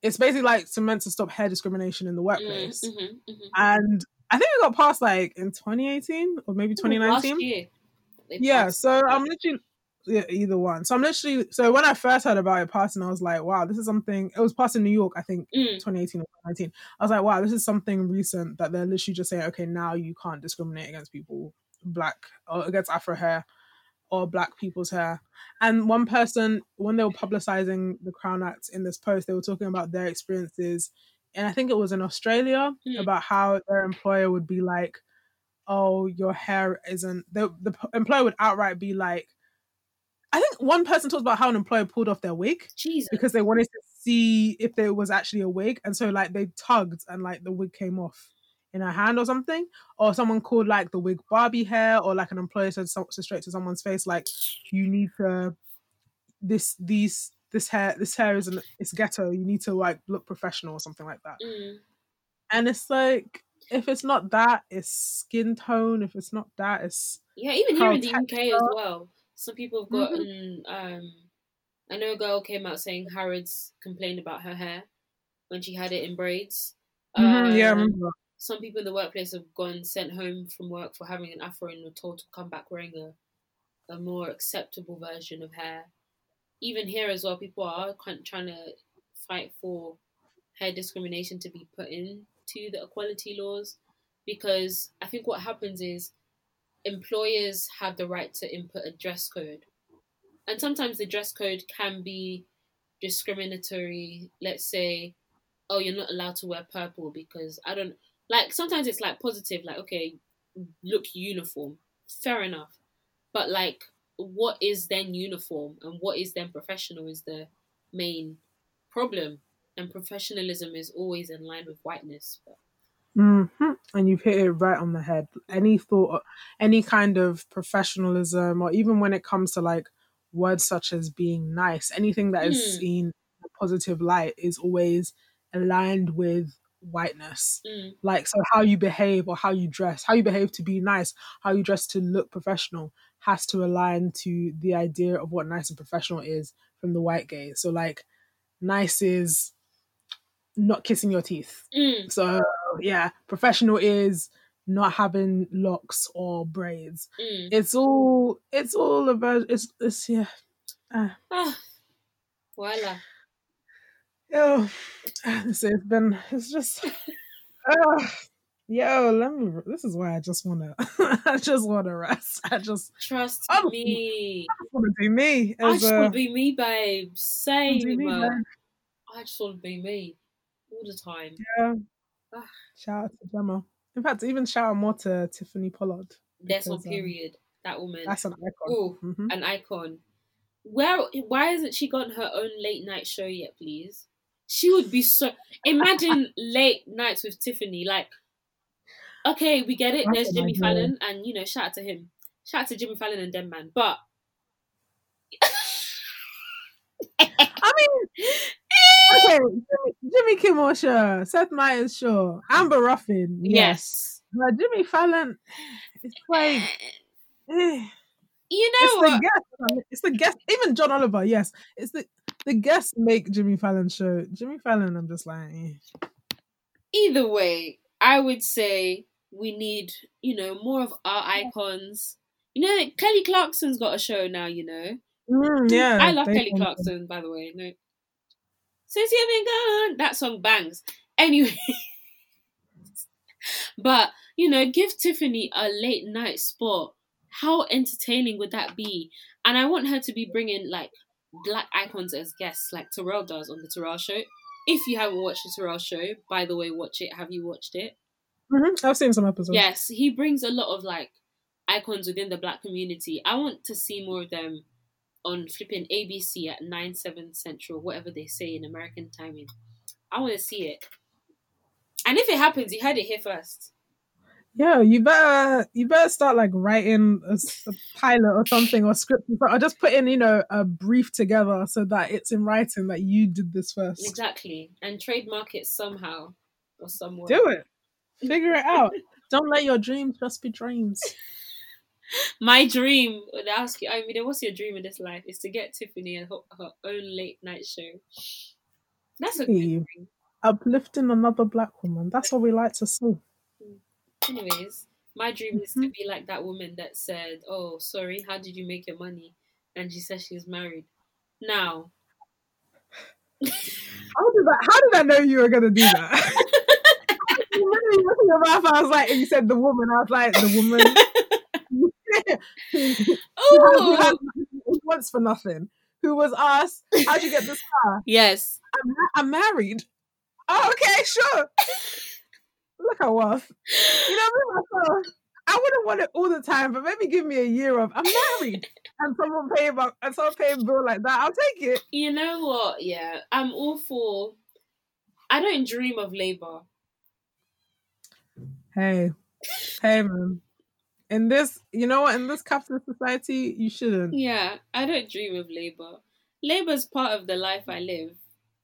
it's basically like to meant to stop hair discrimination in the Mm, workplace. mhm, mhm. And I think it got passed like in 2018 or maybe Last 2019. year, Yeah, so. I'm literally either one. So I'm literally so when I first heard about it passing, I was like, wow, this is something. It was passed in New York, I think, Mm, 2018 or 2019. I was like, wow, this is something recent that they're literally just saying, okay, now you can't discriminate against people black or against Afro hair or black people's hair. And one person, when they were publicizing the Crown Act in this post, they were talking about their experiences, and I think it was in Australia Hmm. about how their employer would be like, "Oh, your hair isn't." The the employer would outright be like, I think one person talked about how an employer pulled off their wig Jesus. because they wanted to see if there was actually a wig, and so like they tugged and like the wig came off in her hand or something, or someone called like the wig Barbie hair, or like an employer said so, so straight to someone's face like, "You need to this these this hair this hair isn't it's ghetto. You need to like look professional or something like that." Mm, And it's like if it's not that, it's skin tone. If it's not that, it's yeah, even here in the UK as well. Some people have gotten. Um, I know a girl came out saying Harrods complained about her hair when she had it in braids. Mhm, yeah, I Um, remember. some people in the workplace have gone sent home from work for having an afro and were told to come back wearing a, a more acceptable version of hair. Even here as well, people are kind trying to fight for hair discrimination to be put into the equality laws because I think what happens is employers have the right to input a dress code. And sometimes the dress code can be discriminatory. Let's say, oh, you're not allowed to wear purple because I don't like sometimes it's like positive, like, okay, look uniform. Fair enough. But like what is then uniform and what is then professional is the main problem. And professionalism is always in line with whiteness. But hmm And you've hit it right on the head. Any thought, any kind of professionalism, or even when it comes to like words such as being nice, anything that is Mm. seen in a positive light is always aligned with whiteness. mm, Like, so how you behave or how you dress, how you behave to be nice, how you dress to look professional has to align to the idea of what nice and professional is from the white gaze. So, like, nice is not kissing your teeth. mm, So yeah, professional is not having locks or braids. mm. It's all it's all about it's it's yeah. Ah, Ah, voila. yo, so it's been it's just uh, yo. Let me. This is why I just wanna I just wanna rest. I just Trust Oh, me. want to be me I as just a want to be me, babe. Same. I just want to be me all the time. yeah. Ah. Shout out to Gemma. In fact, even shout out more to Tiffany Pollard. That's on um, period. That woman, That's an icon. Ooh. Mhm. an icon. Where? Why hasn't she got her own late night show yet? Please. She would be so. Imagine late nights with Tiffany. Like, okay, we get it. That's There's Jimmy idea. Fallon, and you know, shout out to him. Shout out to Jimmy Fallon and them man. But I mean, okay, Jimmy, Kimmel, sure. Seth Meyers, sure. Amber Ruffin, yes. yes. But Jimmy Fallon, it's like, eh. You it's know the what? guest. It's the guest. Even John Oliver, yes. It's the the guests make Jimmy Fallon show. Jimmy Fallon, I'm just like, eh. either way, I would say we need, you know, more of our icons. You know, Kelly Clarkson's got a show now, you know. Mm, yeah. I love Kelly Clarkson, by the way. No. Since you've been gone, that song bangs. Anyway. but, you know, give Tiffany a late night spot. How entertaining would that be? And I want her to be bringing, like, black icons as guests, like Terrell does on the Terrell show. If you haven't watched the Terrell show, by the way, watch it. Have you watched it? Mhm, I've seen some episodes. Yes, he brings a lot of like icons within the black community. I want to see more of them on flipping ABC at 9 7 Central, whatever they say in American timing. I want to see it. And if it happens, you heard it here first. Yeah, you better you better start like writing a pilot or something or script or just put in you know a brief together so that it's in writing that you did this first. Exactly. And trademark it somehow or somewhere. Do it. Figure it out. Don't let your dreams just be dreams. My dream would ask you, I mean, what's your dream in this life? Is to get Tiffany her, her own late night show. That's a good dream. Uplifting another black woman. That's what we like to see. Mm. Anyways, my dream is to mm-hmm. be like that woman that said, "Oh, sorry, how did you make your money?" And she said she's married. Now, How did I, how did I know you were gonna do that? You literally in your mouth, I was like, and you said the woman. I was like, the woman who, who has- who oh, wants for nothing. Who was asked, "How'd you get this car?" yes, I'm, I'm married. Oh, okay, sure. Look at wealth. You know, me myself, I wouldn't want it all the time, but maybe give me a year of I'm married and someone paying my and someone paying bill like that. I'll take it. you know what? Yeah, I'm all for. I don't dream of labor. Hey, hey, man. In this, you know what? In this capitalist society, you shouldn't. Yeah, I don't dream of labor. Labor's part of the life I live,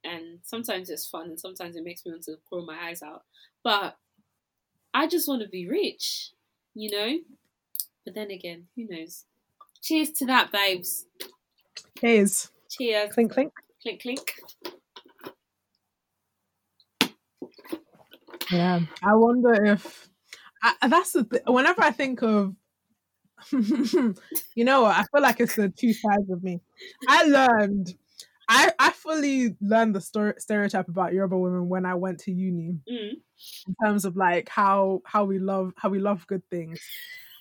and sometimes it's fun, and sometimes it makes me want to crawl my eyes out. But I just want to be rich, you know. But then again, who knows? Cheers to that, babes. Haze, Cheers. clink, clink. Clink, clink. Yeah, I wonder if I, that's the th- whenever I think of, you know what? I feel like it's the two sides of me. I learned, I I fully learned the story, stereotype about Yoruba women when I went to uni Mm. in terms of like how how we love how we love good things,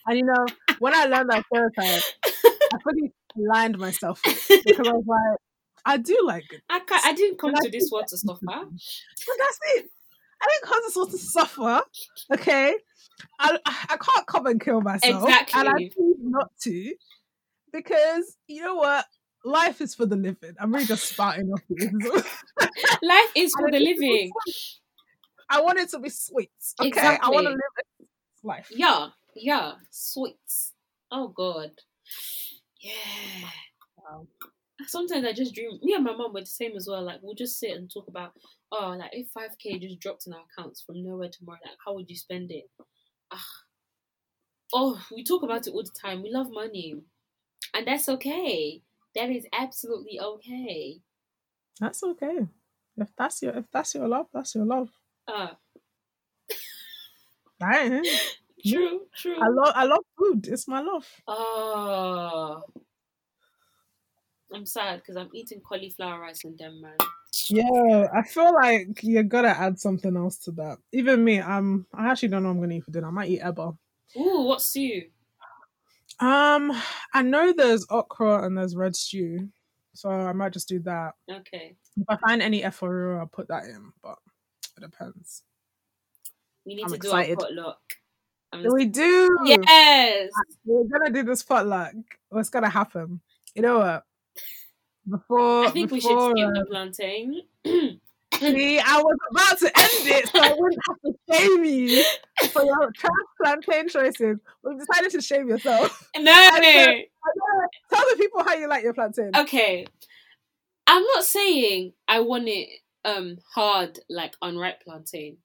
and you know when I learned that stereotype, I fully aligned myself because I was like, I do like good. I can't, I didn't come And I to this world to suffer. That's it. I didn't come to this world to suffer. Okay, I I can't come and kill myself, and I Exactly. choose not to because you know what. Life is for the living. I'm really just spouting off this. Life is for the it needs to be living. I want it to be sweet. Okay, I want to live life. Yeah, yeah. Sweet. Oh God. Yeah. Wow. Sometimes I just dream. Me and my mom were the same as well. Like we'll just sit and talk about, oh, like if five k just dropped in our accounts from nowhere tomorrow, like how would you spend it? Ah. Oh, we talk about it all the time. We love money, and that's okay. That is absolutely okay. That's okay. If that's your if that's your love, that's your love. Uh, Right? true, true. I love I love food. It's my love. Oh, I'm sad because I'm eating cauliflower rice and them man. Yeah, I feel like you're gonna add something else to that. Even me, I'm I actually don't know what I'm gonna eat for dinner. I might eat eba. Ooh, what's stew? Um, I know there's okra and there's red stew, so I might just do that. Okay, If I find any eforo, I'll put that in, but it depends. we need I'm to do excited. our potluck. I'm We do. Yes. We're gonna do this potluck. What's gonna happen? You know what? Before I think we should before, skip uh, the plantain. See, I was about to end it, so I wouldn't have to shame you for your trash plantain choices. We've decided to shame yourself. no. I Tell the people how you like your plantain. Okay. I'm not saying I want it um hard like unripe plantain.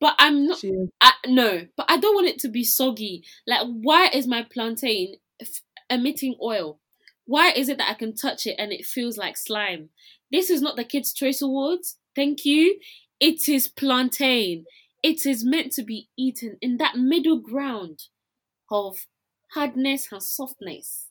But I'm not I, no, but I don't want it to be soggy. Like, why is my plantain f- emitting oil? Why is it that I can touch it and it feels like slime? This is not the Kids' Choice Awards. Thank you. It is plantain. It is meant to be eaten in that middle ground of hardness and softness.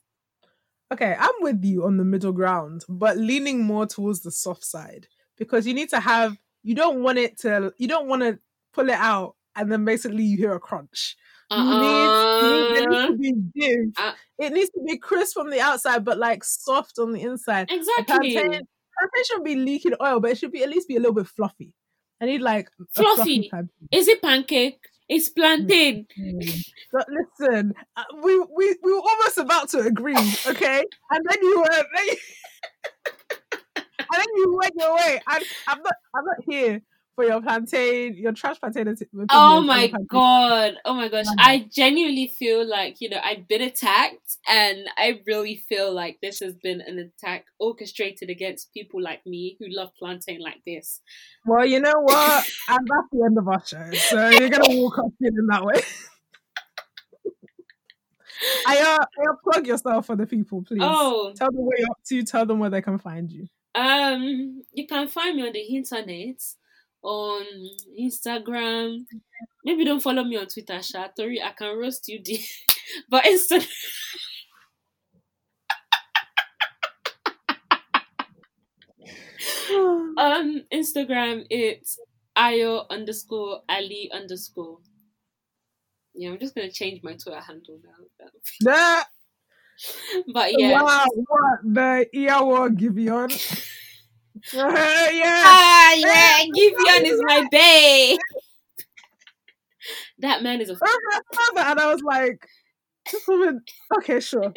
Okay, I'm with you on the middle ground, but leaning more towards the soft side because you need to have. You don't want it to. You don't want to pull it out and then basically you hear a crunch. You need, you need it needs Uh-uh. to be. Uh- it needs to be crisp from the outside, but like soft on the inside. Exactly. plantain, plantain shouldn't be leaking oil, but it should be at least be a little bit fluffy. I need like fluffy Fluffy. Is it pancake? It's plantain. Mm. But listen, uh, we, we we were almost about to agree, okay? And then you were then you, and then you went your way. And I'm not I'm not here for your plantain, your trash plantain. Oh my plantain. god. Oh my gosh. I genuinely feel like, you know, I've been attacked and I really feel like this has been an attack orchestrated against people like me who love plantain like this. Well, you know what? And that's the end of our show. So you're gonna walk off feeling that way. I uh, I uh, plug yourself for the people, please. Oh, tell them where you're up to. Tell them where they can find you. Um, you can find me on the internet on Instagram. Maybe don't follow me on Twitter, Shatori. I can roast you but Instagram. um, Instagram it's ayo underscore ali underscore. Yeah, I'm just gonna change my Twitter handle now. But yeah. Wow, what the ear Giveon? uh, yeah. Ah, yeah, Giveon is my bae. that man is a. and I was like, this woman. Okay, sure.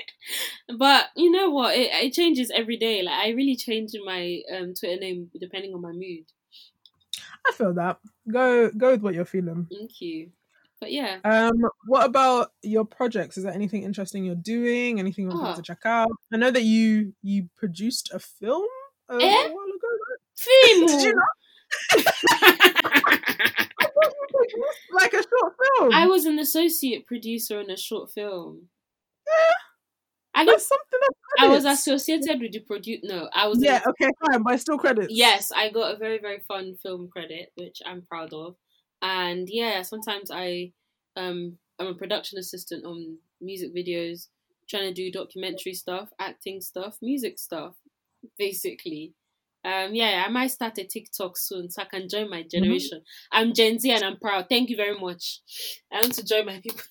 But you know what? It, it changes every day. Like I really change my um Twitter name depending on my mood. I feel that. Go go with what you're feeling. Thank you. But yeah. Um, what about your projects? Is there anything interesting you're doing? Anything you want oh. to check out? I know that you you produced a film eh? A while ago. Film. Did you know? like a short film. I was an associate producer on a short film. Yeah. I That's something. I was associated with the produce. No, I was. Yeah. okay. Fine. But still credits. Yes, I got a very very fun film credit, which I'm proud of. And yeah, sometimes I um I'm a production assistant on music videos, trying to do documentary stuff, acting stuff, music stuff, basically. Um, yeah, I might start a TikTok soon so I can join my mm-hmm. generation. Mm-hmm. I'm Gen Z and I'm proud. Thank you very much. I want to join my people.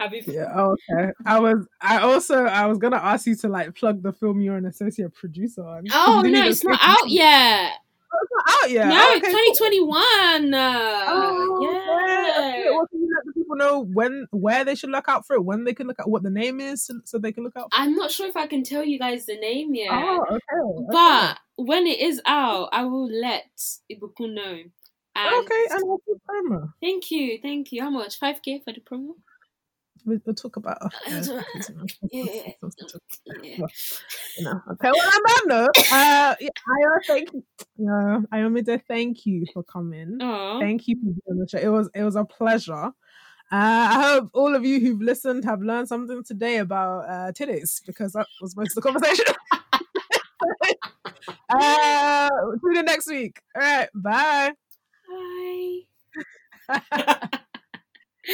yeah, okay. I was I also I was gonna ask you to like plug the film you're an associate producer on. Oh no, it's not out yet It's not out yet. No, okay, 2021. Cool. Uh, oh, yeah. Okay. Well, people know when, where they should look out for it, when they can look at what the name is, so, so they can look out. I'm not sure if I can tell you guys the name yet. Oh, okay. But when it is out, I will let Ibukun know. And okay, and what's the promo? Thank you, thank you. How much? Five k for the promo? we'll, we'll talk about uh, yeah. yeah. you know. Okay, well, on that note, uh, yeah, I thank you. Uh, I to thank you for coming. Aww. Thank you for being on the show. It was it was a pleasure. Uh, I hope all of you who've listened have learned something today about uh, titties because that was most of the conversation. uh, tune in next week. All right, bye. Bye.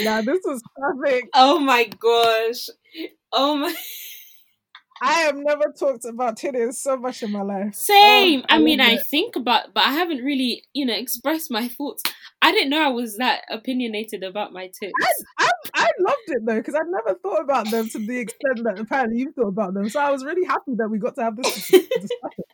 Now this was perfect. Oh my gosh. Oh my I have never talked about titties so much in my life. Same. Oh, I, I mean, I think about, but I haven't really, you know, expressed my thoughts. I didn't know I was that opinionated about my tits. I, I, I loved it though because I never thought about them to the extent that apparently you thought about them. So I was really happy that we got to have this discussion.